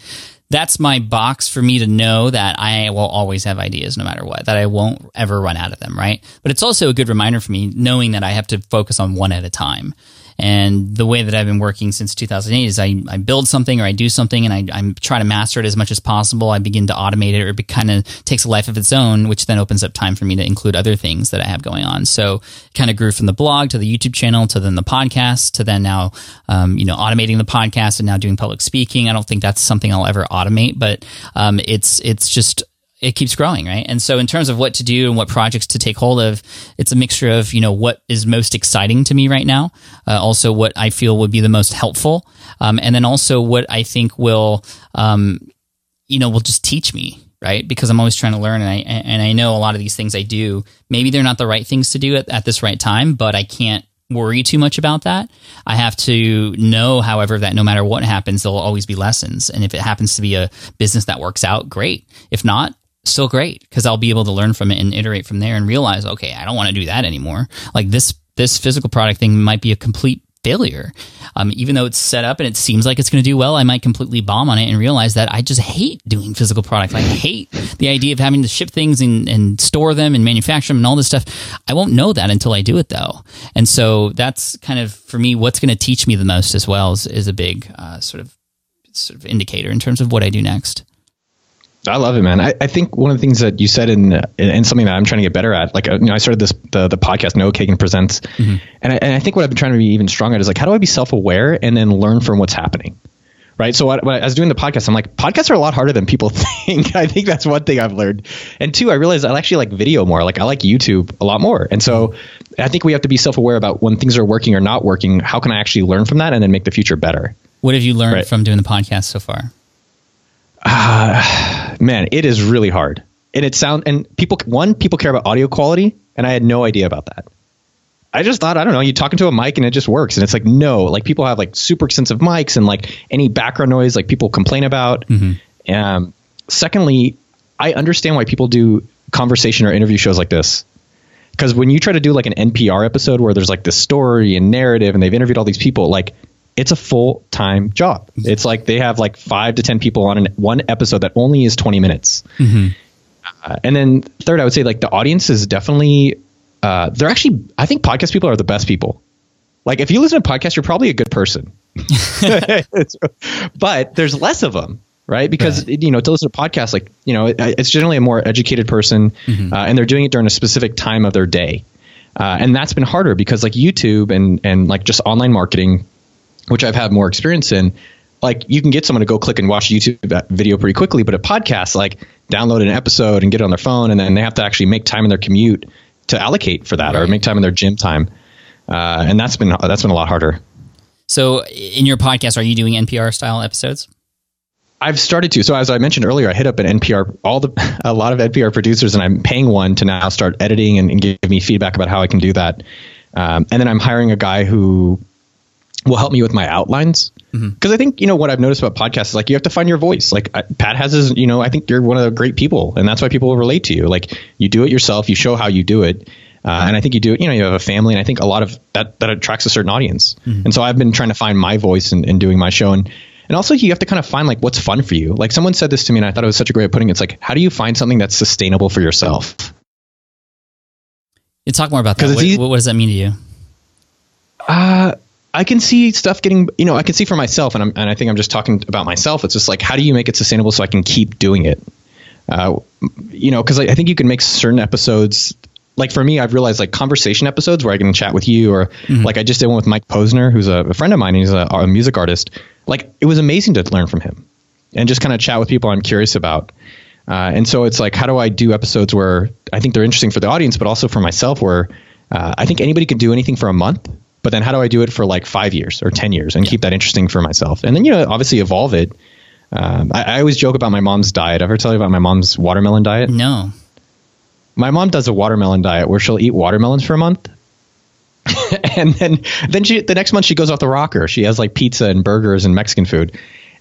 That's my box for me to know that I will always have ideas no matter what, that I won't ever run out of them, right? But it's also a good reminder for me knowing that I have to focus on one at a time. And the way that I've been working since 2008 is I, I build something or I do something and I, I'm trying to master it as much as possible. I begin to automate it or it kind of takes a life of its own, which then opens up time for me to include other things that I have going on. So kind of grew from the blog to the YouTube channel to then the podcast to then now, um, you know, automating the podcast and now doing public speaking. I don't think that's something I'll ever automate, but um, it's, it's just, it keeps growing, right? And so in terms of what to do and what projects to take hold of, it's a mixture of, you know, what is most exciting to me right now, uh, also what I feel would be the most helpful, um, and then also what I think will, um, you know, will just teach me, right? Because I'm always trying to learn and I, and I know a lot of these things I do, maybe they're not the right things to do at, at this right time, but I can't worry too much about that. I have to know, however, that no matter what happens, there'll always be lessons. And if it happens to be a business that works out, great. If not, still great because I'll be able to learn from it and iterate from there and realize, okay, I don't want to do that anymore. Like this, this physical product thing might be a complete failure. Um, even though it's set up and it seems like it's going to do well, I might completely bomb on it and realize that I just hate doing physical products. I hate the idea of having to ship things and, and store them and manufacture them and all this stuff. I won't know that until I do it though. And so that's kind of for me, what's going to teach me the most as well is, is a big uh, sort of sort of indicator in terms of what I do next.
I love it, man. I, I think one of the things that you said in and something that I'm trying to get better at, like uh, you know, I started this the the podcast Noah Kagan presents, and I, and I think what I've been trying to be even stronger at is like how do I be self aware and then learn from what's happening, right? So what, when I was doing the podcast, I'm like podcasts are a lot harder than people think. I think that's one thing I've learned, and two, I realized I actually like video more. Like I like YouTube a lot more, and so I think we have to be self aware about when things are working or not working. How can I actually learn from that and then make the future better?
What have you learned
Right.
from doing the podcast so far?
Man, it is really hard. And it sound and people one people care about audio quality, and I had no idea about that. I just thought I don't know. You talking to a mic and it just works, and it's like no, like people have like super expensive mics and like any background noise like people complain about. Um, secondly, I understand why people do conversation or interview shows like this. Because when you try to do like an NPR episode where there's like this story and narrative and they've interviewed all these people, like it's a full time job. It's like they have like five to 10 people on an, one episode that only is 20 minutes. Uh, Uh, and then third, I would say like the audience is definitely uh, they're actually I think podcast people are the best people. Like if you listen to podcasts, you're probably a good person. but there's less of them, right? Because right. you know to listen to podcasts, like you know, it, it's generally a more educated person, mm-hmm. uh, and they're doing it during a specific time of their day, uh, and that's been harder because like YouTube and and like just online marketing, which I've had more experience in. Like you can get someone to go click and watch a YouTube video pretty quickly, but a podcast, like download an episode and get it on their phone, and then they have to actually make time in their commute to allocate for that, right. or make time in their gym time, uh, and that's been that's been a lot harder.
So, in your podcast, are you doing NPR style episodes?
I've started to. So as I mentioned earlier, I hit up an NPR, all the a lot of NPR producers, and I'm paying one to now start editing and, and give me feedback about how I can do that. Um, and then I'm hiring a guy who will help me with my outlines because mm-hmm. I think you know what I've noticed about podcasts is like you have to find your voice. Like Pat has his, you know, I think you're one of the great people, and that's why people will relate to you. Like you do it yourself, you show how you do it, uh, and I think you do it. You know, you have a family, and I think a lot of that that attracts a certain audience. Mm-hmm. And so I've been trying to find my voice in, in doing my show, and and also you have to kind of find like what's fun for you. Like someone said this to me, and I thought it was such a great way of putting it. It's like how do you find something that's sustainable for yourself?
You talk more about that. What, what, does that mean to you?
Uh, I can see stuff getting, you know, I can see for myself, and, I'm, and I think I'm just talking about myself. It's just like, how do you make it sustainable so I can keep doing it? Uh, you know, because I, I, think you can make certain episodes. Like for me, I've realized like conversation episodes where I can chat with you, or mm-hmm. like I just did one with Mike Posner, who's a, a friend of mine. He's a, a, music artist. Like it was amazing to learn from him, and just kind of chat with people I'm curious about. Uh, and so it's like, how do I do episodes where I think they're interesting for the audience, but also for myself, where uh, I think anybody can do anything for a month but then how do I do it for like five years or 10 years and yeah. keep that interesting for myself? And then, you know, obviously evolve it. Um, I, I, always joke about my mom's diet. I ever tell you about my mom's watermelon diet?
No.
My mom does a watermelon diet where she'll eat watermelons for a month. and then, then she, the next month she goes off the rocker. She has like pizza and burgers and Mexican food.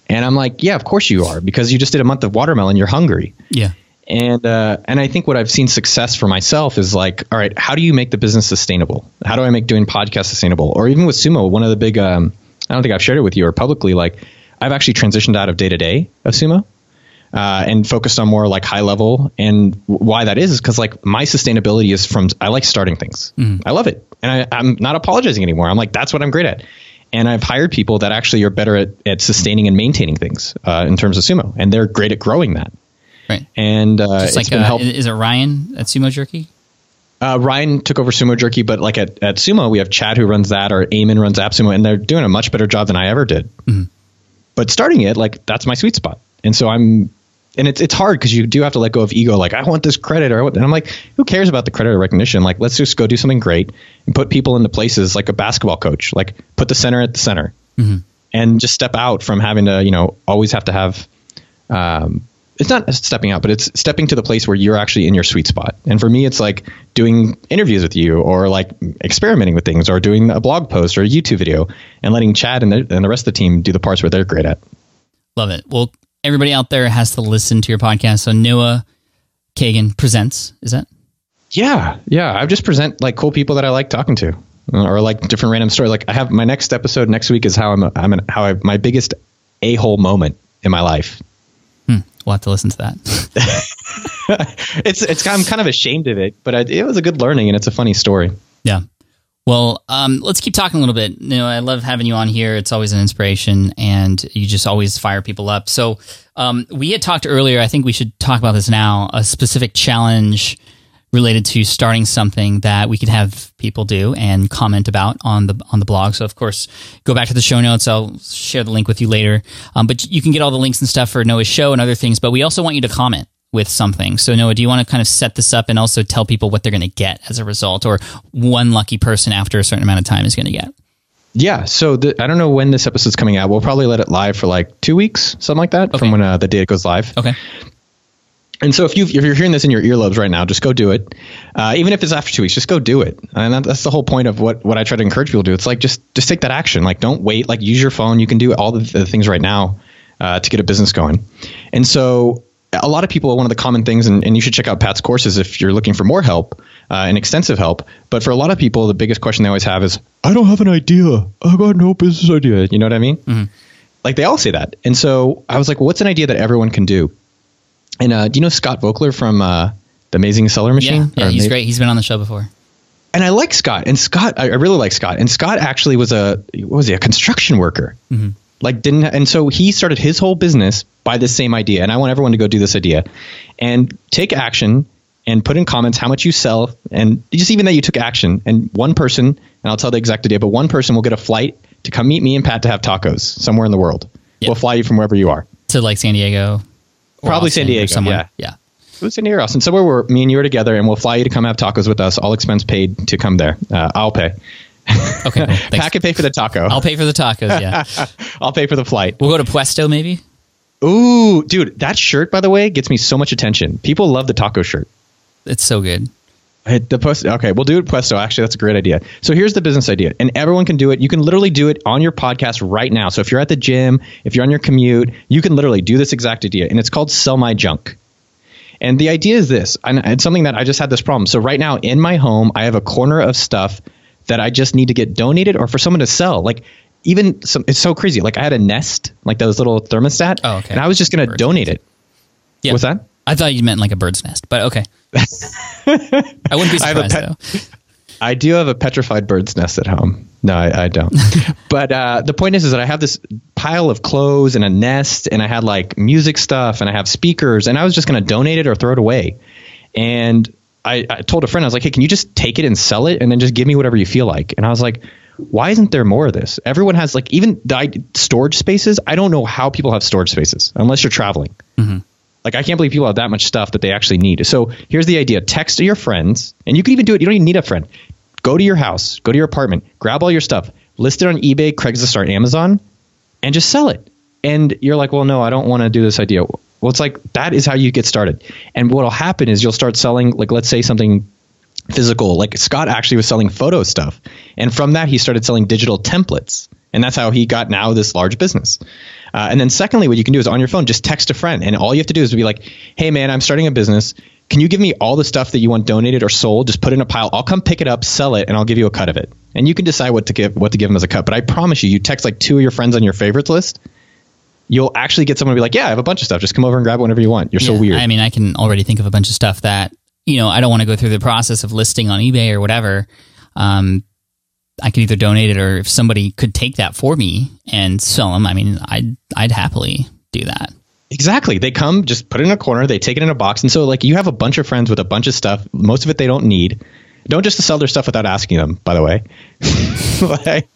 And I'm like, yeah, of course you are because you just did a month of watermelon. You're hungry.
Yeah
and uh, and I think what I've seen success for myself is like, all right, how do you make the business sustainable? How do I make doing podcasts sustainable? Or even with Sumo, one of the big, um, I don't think I've shared it with you or publicly. Like, I've actually transitioned out of day to day of Sumo. Uh, and focused on more like high level. And why that is is because like my sustainability is from I like starting things. Mm. I love it, and I, I'm not apologizing anymore. I'm like that's what I'm great at. And I've hired people that actually are better at, at sustaining and maintaining things uh, in terms of sumo, and they're great at growing that.
Right.
And uh, Just
like, uh, is it Ryan at Sumo Jerky?
Uh, Ryan took over Sumo Jerky, but like at, at Sumo, we have Chad who runs that, or Eamon runs AppSumo, and they're doing a much better job than I ever did. Mm-hmm. But starting it, like that's my sweet spot, and so I'm, and it's it's hard because you do have to let go of ego. Like I want this credit, or and I'm like, who cares about the credit or recognition? Like let's just go do something great and put people into places like a basketball coach. Like put the center at the center, mm-hmm. and just step out from having to, you know, always have to have. Um, it's not stepping out, but it's stepping to the place where you're actually in your sweet spot. And for me, it's like doing interviews with you or like experimenting with things or doing a blog post or a YouTube video and letting Chad and the, and the rest of the team do the parts where they're great at.
Love it. Well, everybody out there has to listen to your podcast. So Noah Kagan presents, is that?
Yeah. Yeah. I just present like cool people that I like talking to or like different random stories. Like I have my next episode next week is how I'm, I'm an, how I, my biggest a hole moment in my life.
We'll have to listen to that.
it's it's I'm kind of ashamed of it, but I, it was a good learning and it's a funny story.
Yeah. Well, um, let's keep talking a little bit. You know, I love having you on here. It's always an inspiration, and you just always fire people up. So, um, we had talked earlier. I think we should talk about this now. A specific challenge related to starting something that we could have people do and comment about on the on the blog. So of course, go back to the show notes. I'll share the link with you later. Um, but you can get all the links and stuff for Noah's show and other things. But we also want you to comment with something. So Noah, do you want to kind of set this up and also tell people what they're going to get as a result, or one lucky person after a certain amount of time is going to get?
Yeah. So the, I don't know when this episode's coming out. We'll probably let it live for like two weeks, something like that, okay. from when uh, the data goes live.
Okay.
And so if you if you're hearing this in your earlobes right now, just go do it. Uh, even if it's after two weeks, just go do it. And that, that's the whole point of what what I try to encourage people to do. It's like just just take that action. Like don't wait. Like use your phone. You can do all the, the things right now uh, to get a business going. And so a lot of people, one of the common things, and, and you should check out Pat's courses if you're looking for more help uh, and extensive help. But for a lot of people, the biggest question they always have is, I don't have an idea. I got no business idea. You know what I mean? Mm-hmm. Like they all say that. And so I was like, well, what's an idea that everyone can do? And uh, do you know Scott Voelker from uh, the Amazing Seller Machine?
Yeah, yeah he's great. He's been on the show before.
And I like Scott. And Scott, I I really like Scott. And Scott actually was a what was he a construction worker? Like didn't and so he started his whole business by this same idea. And I want everyone to go do this idea and take action and put in comments how much you sell and just even that you took action. And one person, and I'll tell the exact idea, but one person will get a flight to come meet me and Pat to have tacos somewhere in the world.
Yeah.
We'll fly you from wherever you are.
To like San Diego.
Probably San
Austin or
Diego,
somewhere. Yeah.
It was in here, Austin, and somewhere where me and you are together, and we'll fly you to come have tacos with us, all expense paid to come there. Uh, I'll pay.
Okay. Thanks.
Pat can pay for the taco.
I'll pay for the tacos. Yeah.
I'll pay for the flight.
we'll go to Puesto maybe.
Ooh, dude, that shirt, by the way, gets me so much attention. People love the taco shirt.
It's so good.
The post, okay, we'll do it Puesto. Actually, that's a great idea. So here's the business idea, and everyone can do it. You can literally do it on your podcast right now. So if you're at the gym, if you're on your commute, you can literally do this exact idea, and it's called Sell My Junk. And the idea is this, and it's something that I just had this problem. So right now in my home, I have a corner of stuff that I just need to get donated or for someone to sell. Like even some, it's so crazy. Like I had a Nest, like those little thermostat,
Oh, okay.
and I was just going to
Bird
donate it.
Yeah.
What's that?
I thought you meant like a bird's nest, but okay. I wouldn't be
I have a
surprised
pet-
though.
I do have a petrified bird's nest at home. No, I, I don't. but uh, the point is, is that I have this pile of clothes and a nest, and I had like music stuff, and I have speakers, and I was just going to donate it or throw it away. And I, I told a friend, I was like, "Hey, can you just take it and sell it, and then just give me whatever you feel like?" And I was like, "Why isn't there more of this? Everyone has like even the storage spaces. I don't know how people have storage spaces unless you're traveling." Like I can't believe people have that much stuff that they actually need. So here's the idea: text your friends, and you can even do it. You don't even need a friend. Go to your house, go to your apartment, grab all your stuff, list it on eBay, Craigslist, or Amazon, and just sell it. And you're like, well, no, I don't want to do this idea. Well, it's like that is how you get started. And what'll happen is you'll start selling, like, let's say something physical. Like Scott actually was selling photo stuff, and from that he started selling digital templates, and that's how he got now this large business. Uh, and then secondly, what you can do is on your phone, just text a friend, and all you have to do is be like, "Hey man, I'm starting a business. Can you give me all the stuff that you want donated or sold? Just put it in a pile. I'll come pick it up, sell it, and I'll give you a cut of it. And you can decide what to give what to give them as a cut. But I promise you, you text like two of your friends on your favorites list." You'll actually get someone to be like, "Yeah, I have a bunch of stuff. Just come over and grab whatever you want." You're so weird.
I mean, I can already think of a bunch of stuff that you know I don't want to go through the process of listing on eBay or whatever. Um, I could either donate it or if somebody could take that for me and sell them. I mean, I'd I'd happily do that.
Exactly. They come, just put it in a corner, they take it in a box. And so, like, you have a bunch of friends with a bunch of stuff. Most of it they don't need. Don't just sell their stuff without asking them, by the way. like,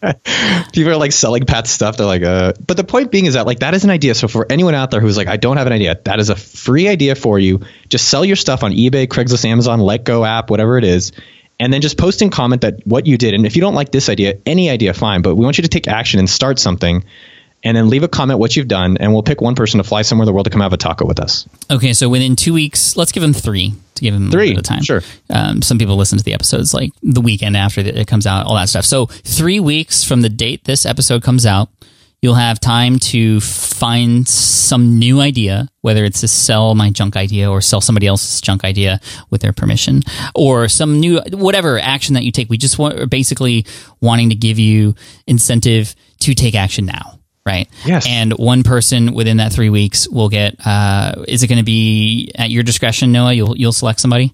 people are like selling Pat's stuff. They're like, uh, but the point being is that, like, that is an idea. So, for anyone out there who's like, I don't have an idea, that is a free idea for you. Just sell your stuff on eBay, Craigslist, Amazon, Letgo app, whatever it is. And then just post and comment that what you did. And if you don't like this idea, any idea, fine. But we want you to take action and start something and then leave a comment what you've done, and we'll pick one person to fly somewhere in the world to come have a taco with us.
Okay, so within two weeks, let's give them three to give them
Three,
at a time.
sure.
Um, some people listen to the episodes like the weekend after it comes out, all that stuff. So three weeks from the date this episode comes out, you'll have time to find some new idea, whether it's to sell my junk idea or sell somebody else's junk idea with their permission, or some new whatever action that you take. We just want basically wanting to give you incentive to take action now. Right.
Yes.
And one person within that three weeks will get. Uh, is it going to be at your discretion, Noah? You'll you'll select somebody.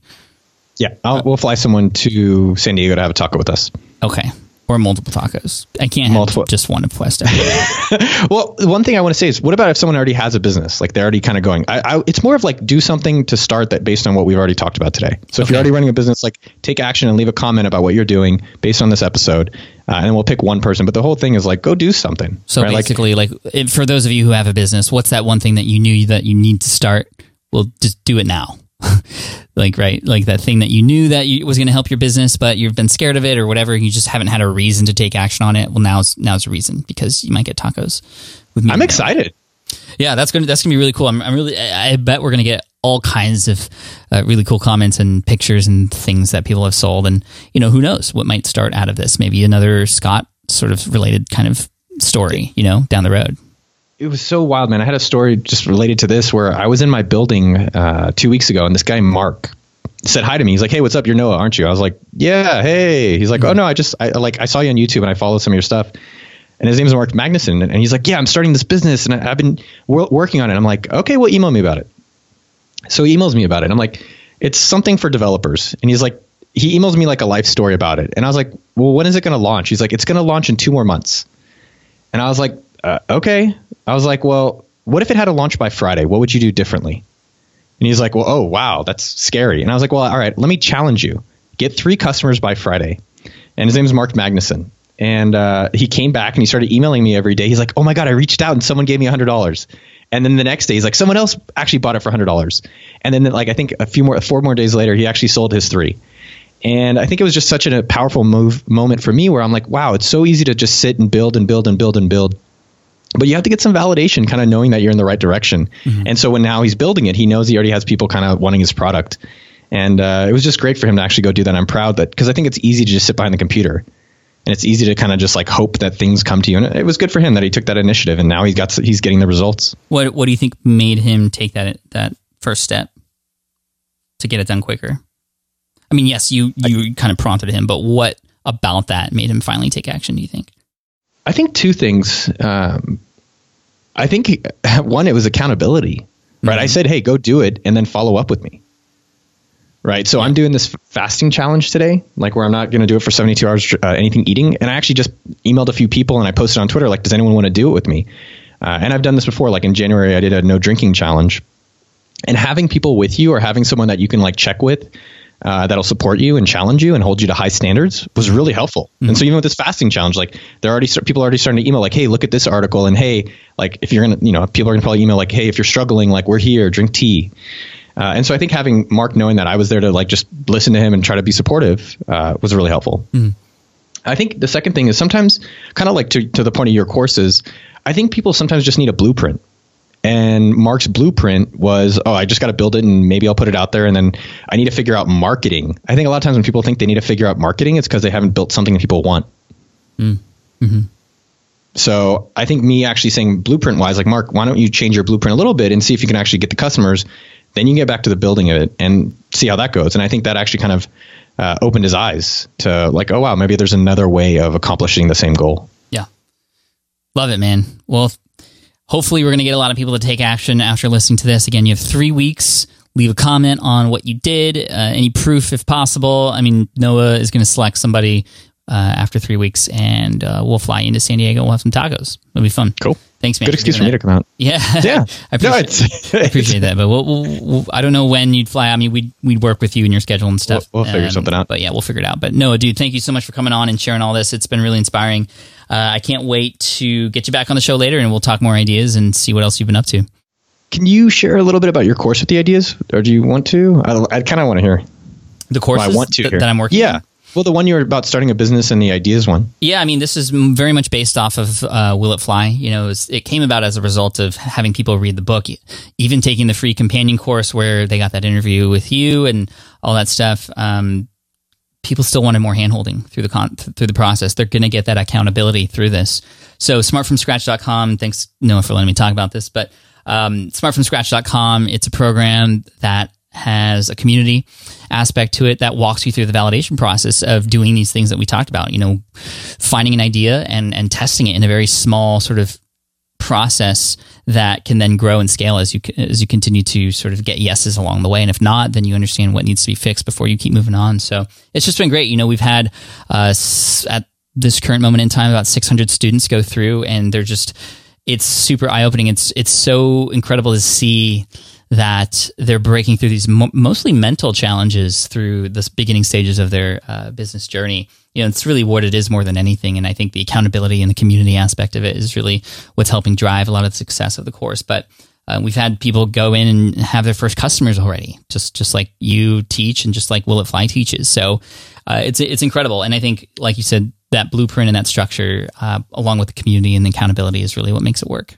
Yeah, I'll, we'll fly someone to San Diego to have a taco with us.
Okay. Or multiple tacos. I can't have just one of Puesto.
Well, one thing I want to say is, what about if someone already has a business, like they're already kind of going? I, I, it's more of like do something to start that based on what we've already talked about today. So if you're already running a business, like take action and leave a comment about what you're doing based on this episode, uh, and then we'll pick one person. But the whole thing is like go do something.
So
right? Like,
basically, like, if, for those of you who have a business, what's that one thing that you knew that you need to start? Well, just do it now. like right, like that thing that you knew that you, was going to help your business, but you've been scared of it or whatever. You just haven't had a reason to take action on it. Well, now's now's a reason because you might get tacos. With me
I'm excited.
Yeah, that's gonna that's gonna be really cool. I'm, I'm really I I bet we're gonna get all kinds of uh, really cool comments and pictures and things that people have sold, and you know who knows what might start out of this? Maybe another Scott sort of related kind of story, you know, down the road.
It was so wild, man. I had a story just related to this where I was in my building uh, two weeks ago, and this guy Mark said hi to me. He's like, "Hey, what's up? You're Noah, aren't you?" I was like, "Yeah, hey." He's like, "Oh no, I just I like I saw you on YouTube and I follow some of your stuff." And his name is Mark Magnuson, and he's like, "Yeah, I'm starting this business and I've been wor- working on it." I'm like, "Okay, well, email me about it." So he emails me about it. I'm like, it's something for developers. And he's like, he emails me like a life story about it. And I was like, well, when is it going to launch? He's like, it's going to launch in two more months. And I was like, uh, okay. I was like, well, what if it had a launch by Friday? What would you do differently? And he's like, well, oh, wow, that's scary. And I was like, well, all right, let me challenge you. Get three customers by Friday. And his name is Mark Magnuson. And uh, he came back and he started emailing me every day. He's like, oh my God, I reached out and someone gave me $100. And then the next day, he's like, someone else actually bought it for $100. And then, like, I think a few more, four more days later, he actually sold his three. And I think it was just such a powerful move moment for me where I'm like, wow, it's so easy to just sit and build and build and build and build. But you have to get some validation, kind of knowing that you're in the right direction. Mm-hmm. And so when now he's building it, he knows he already has people kind of wanting his product. And uh, it was just great for him to actually go do that. I'm proud that because I think it's easy to just sit behind the computer and it's easy to kind of just like hope that things come to you. And it was good for him that he took that initiative, and now he's got he's getting the results.
What What do you think made him take that that first step to get it done quicker? I mean, yes, you you I, kind of prompted him, but what about that made him finally take action? Do you think?
I think two things. Um, I think one, it was accountability. Right, mm-hmm. I said, "Hey, go do it," and then follow up with me right? So I'm doing this fasting challenge today, like where I'm not going to do it for 72 hours, uh, anything eating. And I actually just emailed a few people and I posted on Twitter, like, does anyone want to do it with me? Uh, and I've done this before. Like in January, I did a no drinking challenge. And having people with you or having someone that you can like check with uh, that'll support you and challenge you and hold you to high standards was really helpful. Mm-hmm. And so even with this fasting challenge, like they're already people are already starting to email like, hey, look at this article, and hey, like if you're gonna, you know, people are gonna probably email like, hey, if you're struggling, like we're here, drink tea. Uh, and so I think having Mark knowing that I was there to like just listen to him and try to be supportive uh, was really helpful. Mm. I think the second thing is sometimes kind of like to, to the point of your courses, I think people sometimes just need a blueprint. And Mark's blueprint was, oh, I just got to build it and maybe I'll put it out there and then I need to figure out marketing. I think a lot of times when people think they need to figure out marketing, it's because they haven't built something that people want. Mm. Mm-hmm. So I think me actually saying blueprint wise, like Mark, why don't you change your blueprint a little bit and see if you can actually get the customers then you can get back to the building of it and see how that goes. And I think that actually kind of uh, opened his eyes to like, oh wow, maybe there's another way of accomplishing the same goal.
Yeah, love it, man. Well, hopefully we're going to get a lot of people to take action after listening to this. Again, you have three weeks. Leave a comment on what you did, uh, any proof if possible. I mean, Noah is going to select somebody uh, after three weeks, and uh, we'll fly into San Diego. We'll have some tacos. It'll be fun.
Cool.
Thanks, man.
Good excuse for me to come out.
Yeah,
yeah.
I appreciate, no, I appreciate that. But we'll, we'll, we'll, I don't know when you'd fly. I mean, we'd we'd work with you and your schedule and stuff.
We'll, figure something out.
But yeah, we'll figure it out. But Noah, dude, thank you so much for coming on and sharing all this. It's been really inspiring. Uh, I can't wait to get you back on the show later, and we'll talk more ideas and see what else you've been up to.
Can you share a little bit about your course with the ideas, or do you want to? I, I kind of want to hear
the course well, I want to th- that I'm working.
Yeah. On? Well, the one you were about starting a business and the ideas one.
Yeah, I mean, this is very much based off of uh, Will It Fly. You know, it, was, it, came about as a result of having people read the book, even taking the free companion course where they got that interview with you and all that stuff. Um, people still wanted more handholding through the con- through the process. They're going to get that accountability through this. So, smartfromscratch.com. Thanks, Noah, for letting me talk about this, but um, smartfromscratch.com. It's a program that has a community aspect to it that walks you through the validation process of doing these things that we talked about. You know, finding an idea and and testing it in a very small sort of process that can then grow and scale as you as you continue to sort of get yeses along the way. And if not, then you understand what needs to be fixed before you keep moving on. So it's just been great. You know, we've had uh, at this current moment in time about 600 students go through, and they're just it's super eye opening. It's it's so incredible to see that they're breaking through these mo- mostly mental challenges through the beginning stages of their uh, business journey. You know, it's really what it is more than anything. And I think the accountability and the community aspect of it is really what's helping drive a lot of the success of the course. But uh, we've had people go in and have their first customers already, just just like you teach and just like Will It Fly teaches. So uh, it's it's incredible. And I think, like you said, that blueprint and that structure, uh, along with the community and the accountability, is really what makes it work.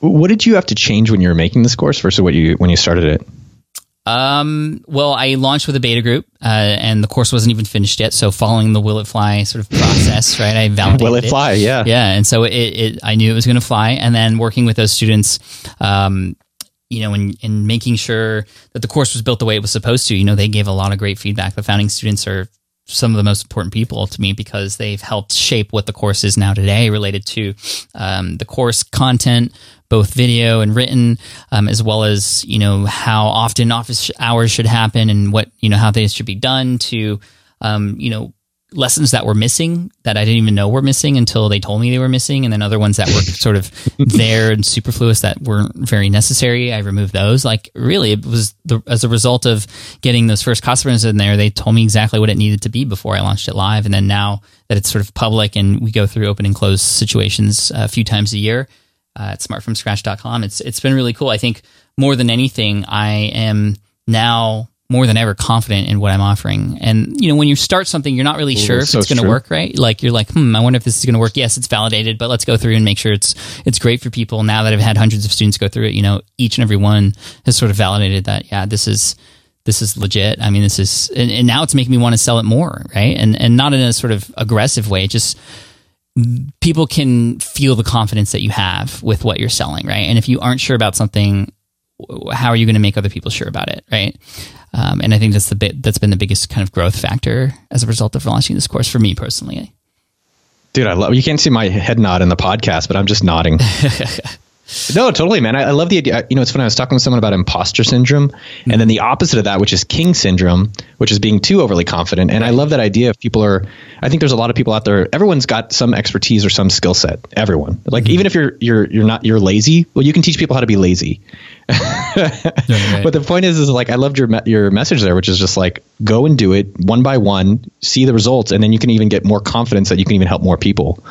What did you have to change when you were making this course versus what you when you started it?
Um, well, I launched with a beta group, uh, and the course wasn't even finished yet. So, following the Will It Fly sort of process, right? I validated
Will It, it. Fly? Yeah,
yeah. And so it, it, I knew it was going to fly. And then working with those students, um, you know, in, in making sure that the course was built the way it was supposed to. You know, they gave a lot of great feedback. The founding students are some of the most important people to me because they've helped shape what the course is now today related to um, the course content, both video and written, um, as well as you know how often office hours should happen and what you know how things should be done to um, you know lessons that were missing that I didn't even know were missing until they told me they were missing, and then other ones that were sort of there and superfluous that weren't very necessary. I removed those. Like really, it was the, as a result of getting those first customers in there. They told me exactly what it needed to be before I launched it live, and then now that it's sort of public and we go through open and close situations a few times a year uh, at smartfromscratch.com, it's it's been really cool. I think more than anything, I am now more than ever confident in what I'm offering. And you know, when you start something, you're not really Ooh, sure if so it's going to work, right? Like you're like, hmm, I wonder if this is going to work. Yes, it's validated, but let's go through and make sure it's it's great for people. Now that I've had hundreds of students go through it, you know, each and every one has sort of validated that yeah, this is this is legit. I mean, this is and, and now it's making me want to sell it more, right? And and not in a sort of aggressive way, just people can feel the confidence that you have with what you're selling, right? And if you aren't sure about something, how are you going to make other people sure about it, right? Um, and I think that's the bit that's been the biggest kind of growth factor as a result of launching this course for me personally.
Dude, I love you can't see my head nod in the podcast, but I'm just nodding. no, totally, man. I, I, love the idea. You know, it's funny. I was talking with someone about imposter syndrome, mm-hmm. and then the opposite of that, which is king syndrome, which is being too overly confident. And right. I love that idea. If people are, I think there's a lot of people out there. Everyone's got some expertise or some skill set. Everyone, like mm-hmm. even if you're you're you're not you're lazy, well, you can teach people how to be lazy. right. But the point is, is like I loved your your message there, which is just like go and do it one by one, see the results, and then you can even get more confidence that you can even help more people.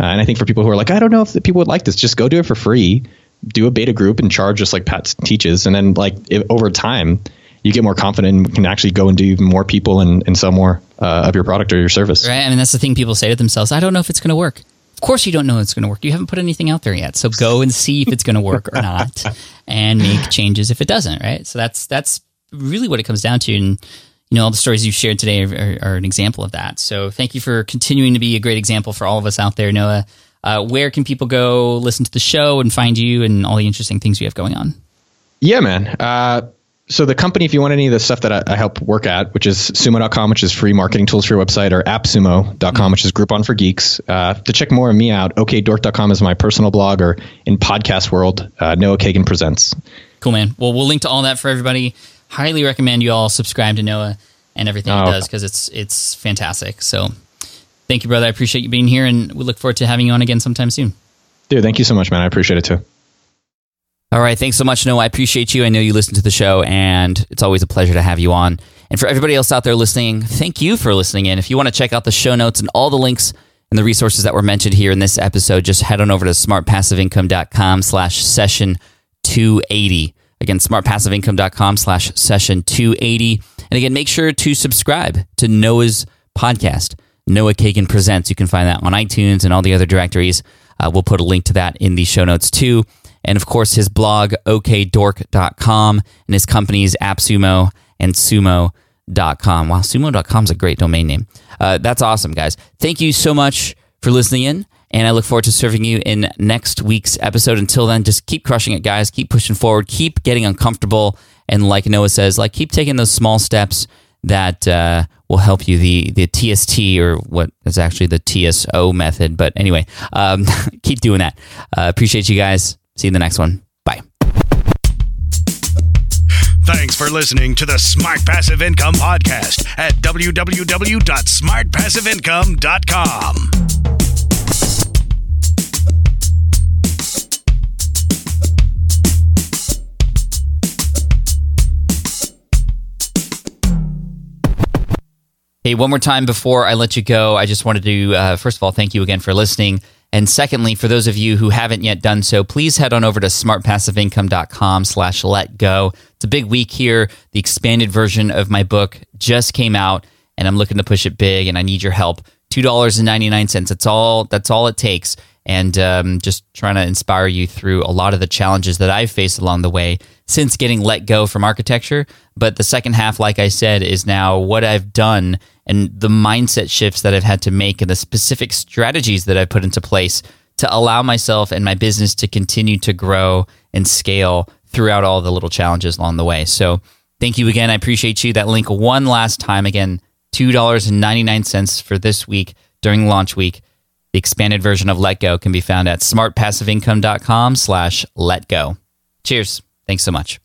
Uh, and I think for people who are like, I don't know if people would like this, just go do it for free, do a beta group and charge just like Pat teaches, and then like if, over time you get more confident and can actually go and do even more people and, and sell more uh, of your product or your service.
Right. I mean, that's the thing people say to themselves. I don't know if it's going to work. Of course, you don't know it's going to work. You haven't put anything out there yet. So go and see if it's going to work or not, and make changes if it doesn't. Right. So that's that's really what it comes down to. And you know, all the stories you've shared today are, are, are an example of that. So thank you for continuing to be a great example for all of us out there, Noah. Uh, where can people go listen to the show and find you and all the interesting things you have going on?
Yeah, man. Uh, so the company, if you want any of the stuff that I, I, help work at, which is sumo.com, which is free marketing tools for your website, or appsumo.com, mm-hmm. which is Groupon for geeks. Uh, to check more of me out, okdork.com is my personal blog, or in podcast world, uh, Noah Kagan Presents.
Cool, man. Well, we'll link to all that for everybody. Highly recommend you all subscribe to Noah and everything oh. he does because it's it's fantastic. So thank you, brother. I appreciate you being here, and we look forward to having you on again sometime soon.
Dude, thank you so much, man. I appreciate it too.
All right. Thanks so much, Noah. I appreciate you. I know you listen to the show, and it's always a pleasure to have you on. And for everybody else out there listening, thank you for listening in. If you want to check out the show notes and all the links and the resources that were mentioned here in this episode, just head on over to smartpassiveincome.com slash session 280. Again, smartpassiveincome.com slash session 280. And again, make sure to subscribe to Noah's podcast, Noah Kagan Presents. You can find that on iTunes and all the other directories. Uh, we'll put a link to that in the show notes too and of course his blog okdork.com and his companies appsumo and sumo.com wow sumo.com is a great domain name uh, that's awesome guys thank you so much for listening in and i look forward to serving you in next week's episode until then just keep crushing it guys keep pushing forward keep getting uncomfortable and like noah says like keep taking those small steps that uh, will help you. The the TST or what is actually the TSO method. But anyway, um, keep doing that. Uh, appreciate you guys. See you in the next one. Bye.
Thanks for listening to the Smart Passive Income Podcast at www.smartpassiveincome.com.
Hey, one more time before I let you go, I just wanted to, uh, first of all, thank you again for listening. And secondly, for those of you who haven't yet done so, please head on over to smartpassiveincome.com slash let go. It's a big week here. The expanded version of my book just came out and I'm looking to push it big and I need your help. $2.99. That's all, that's all it takes. And um, just trying to inspire you through a lot of the challenges that I've faced along the way since getting let go from architecture. But the second half, like I said, is now what I've done and the mindset shifts that I've had to make and the specific strategies that I've put into place to allow myself and my business to continue to grow and scale throughout all the little challenges along the way. So, thank you again. I appreciate you. That link one last time again, $2.99 for this week during launch week.
The expanded version of Let Go can be found at smartpassiveincome.com slash let go. Cheers. Thanks so much.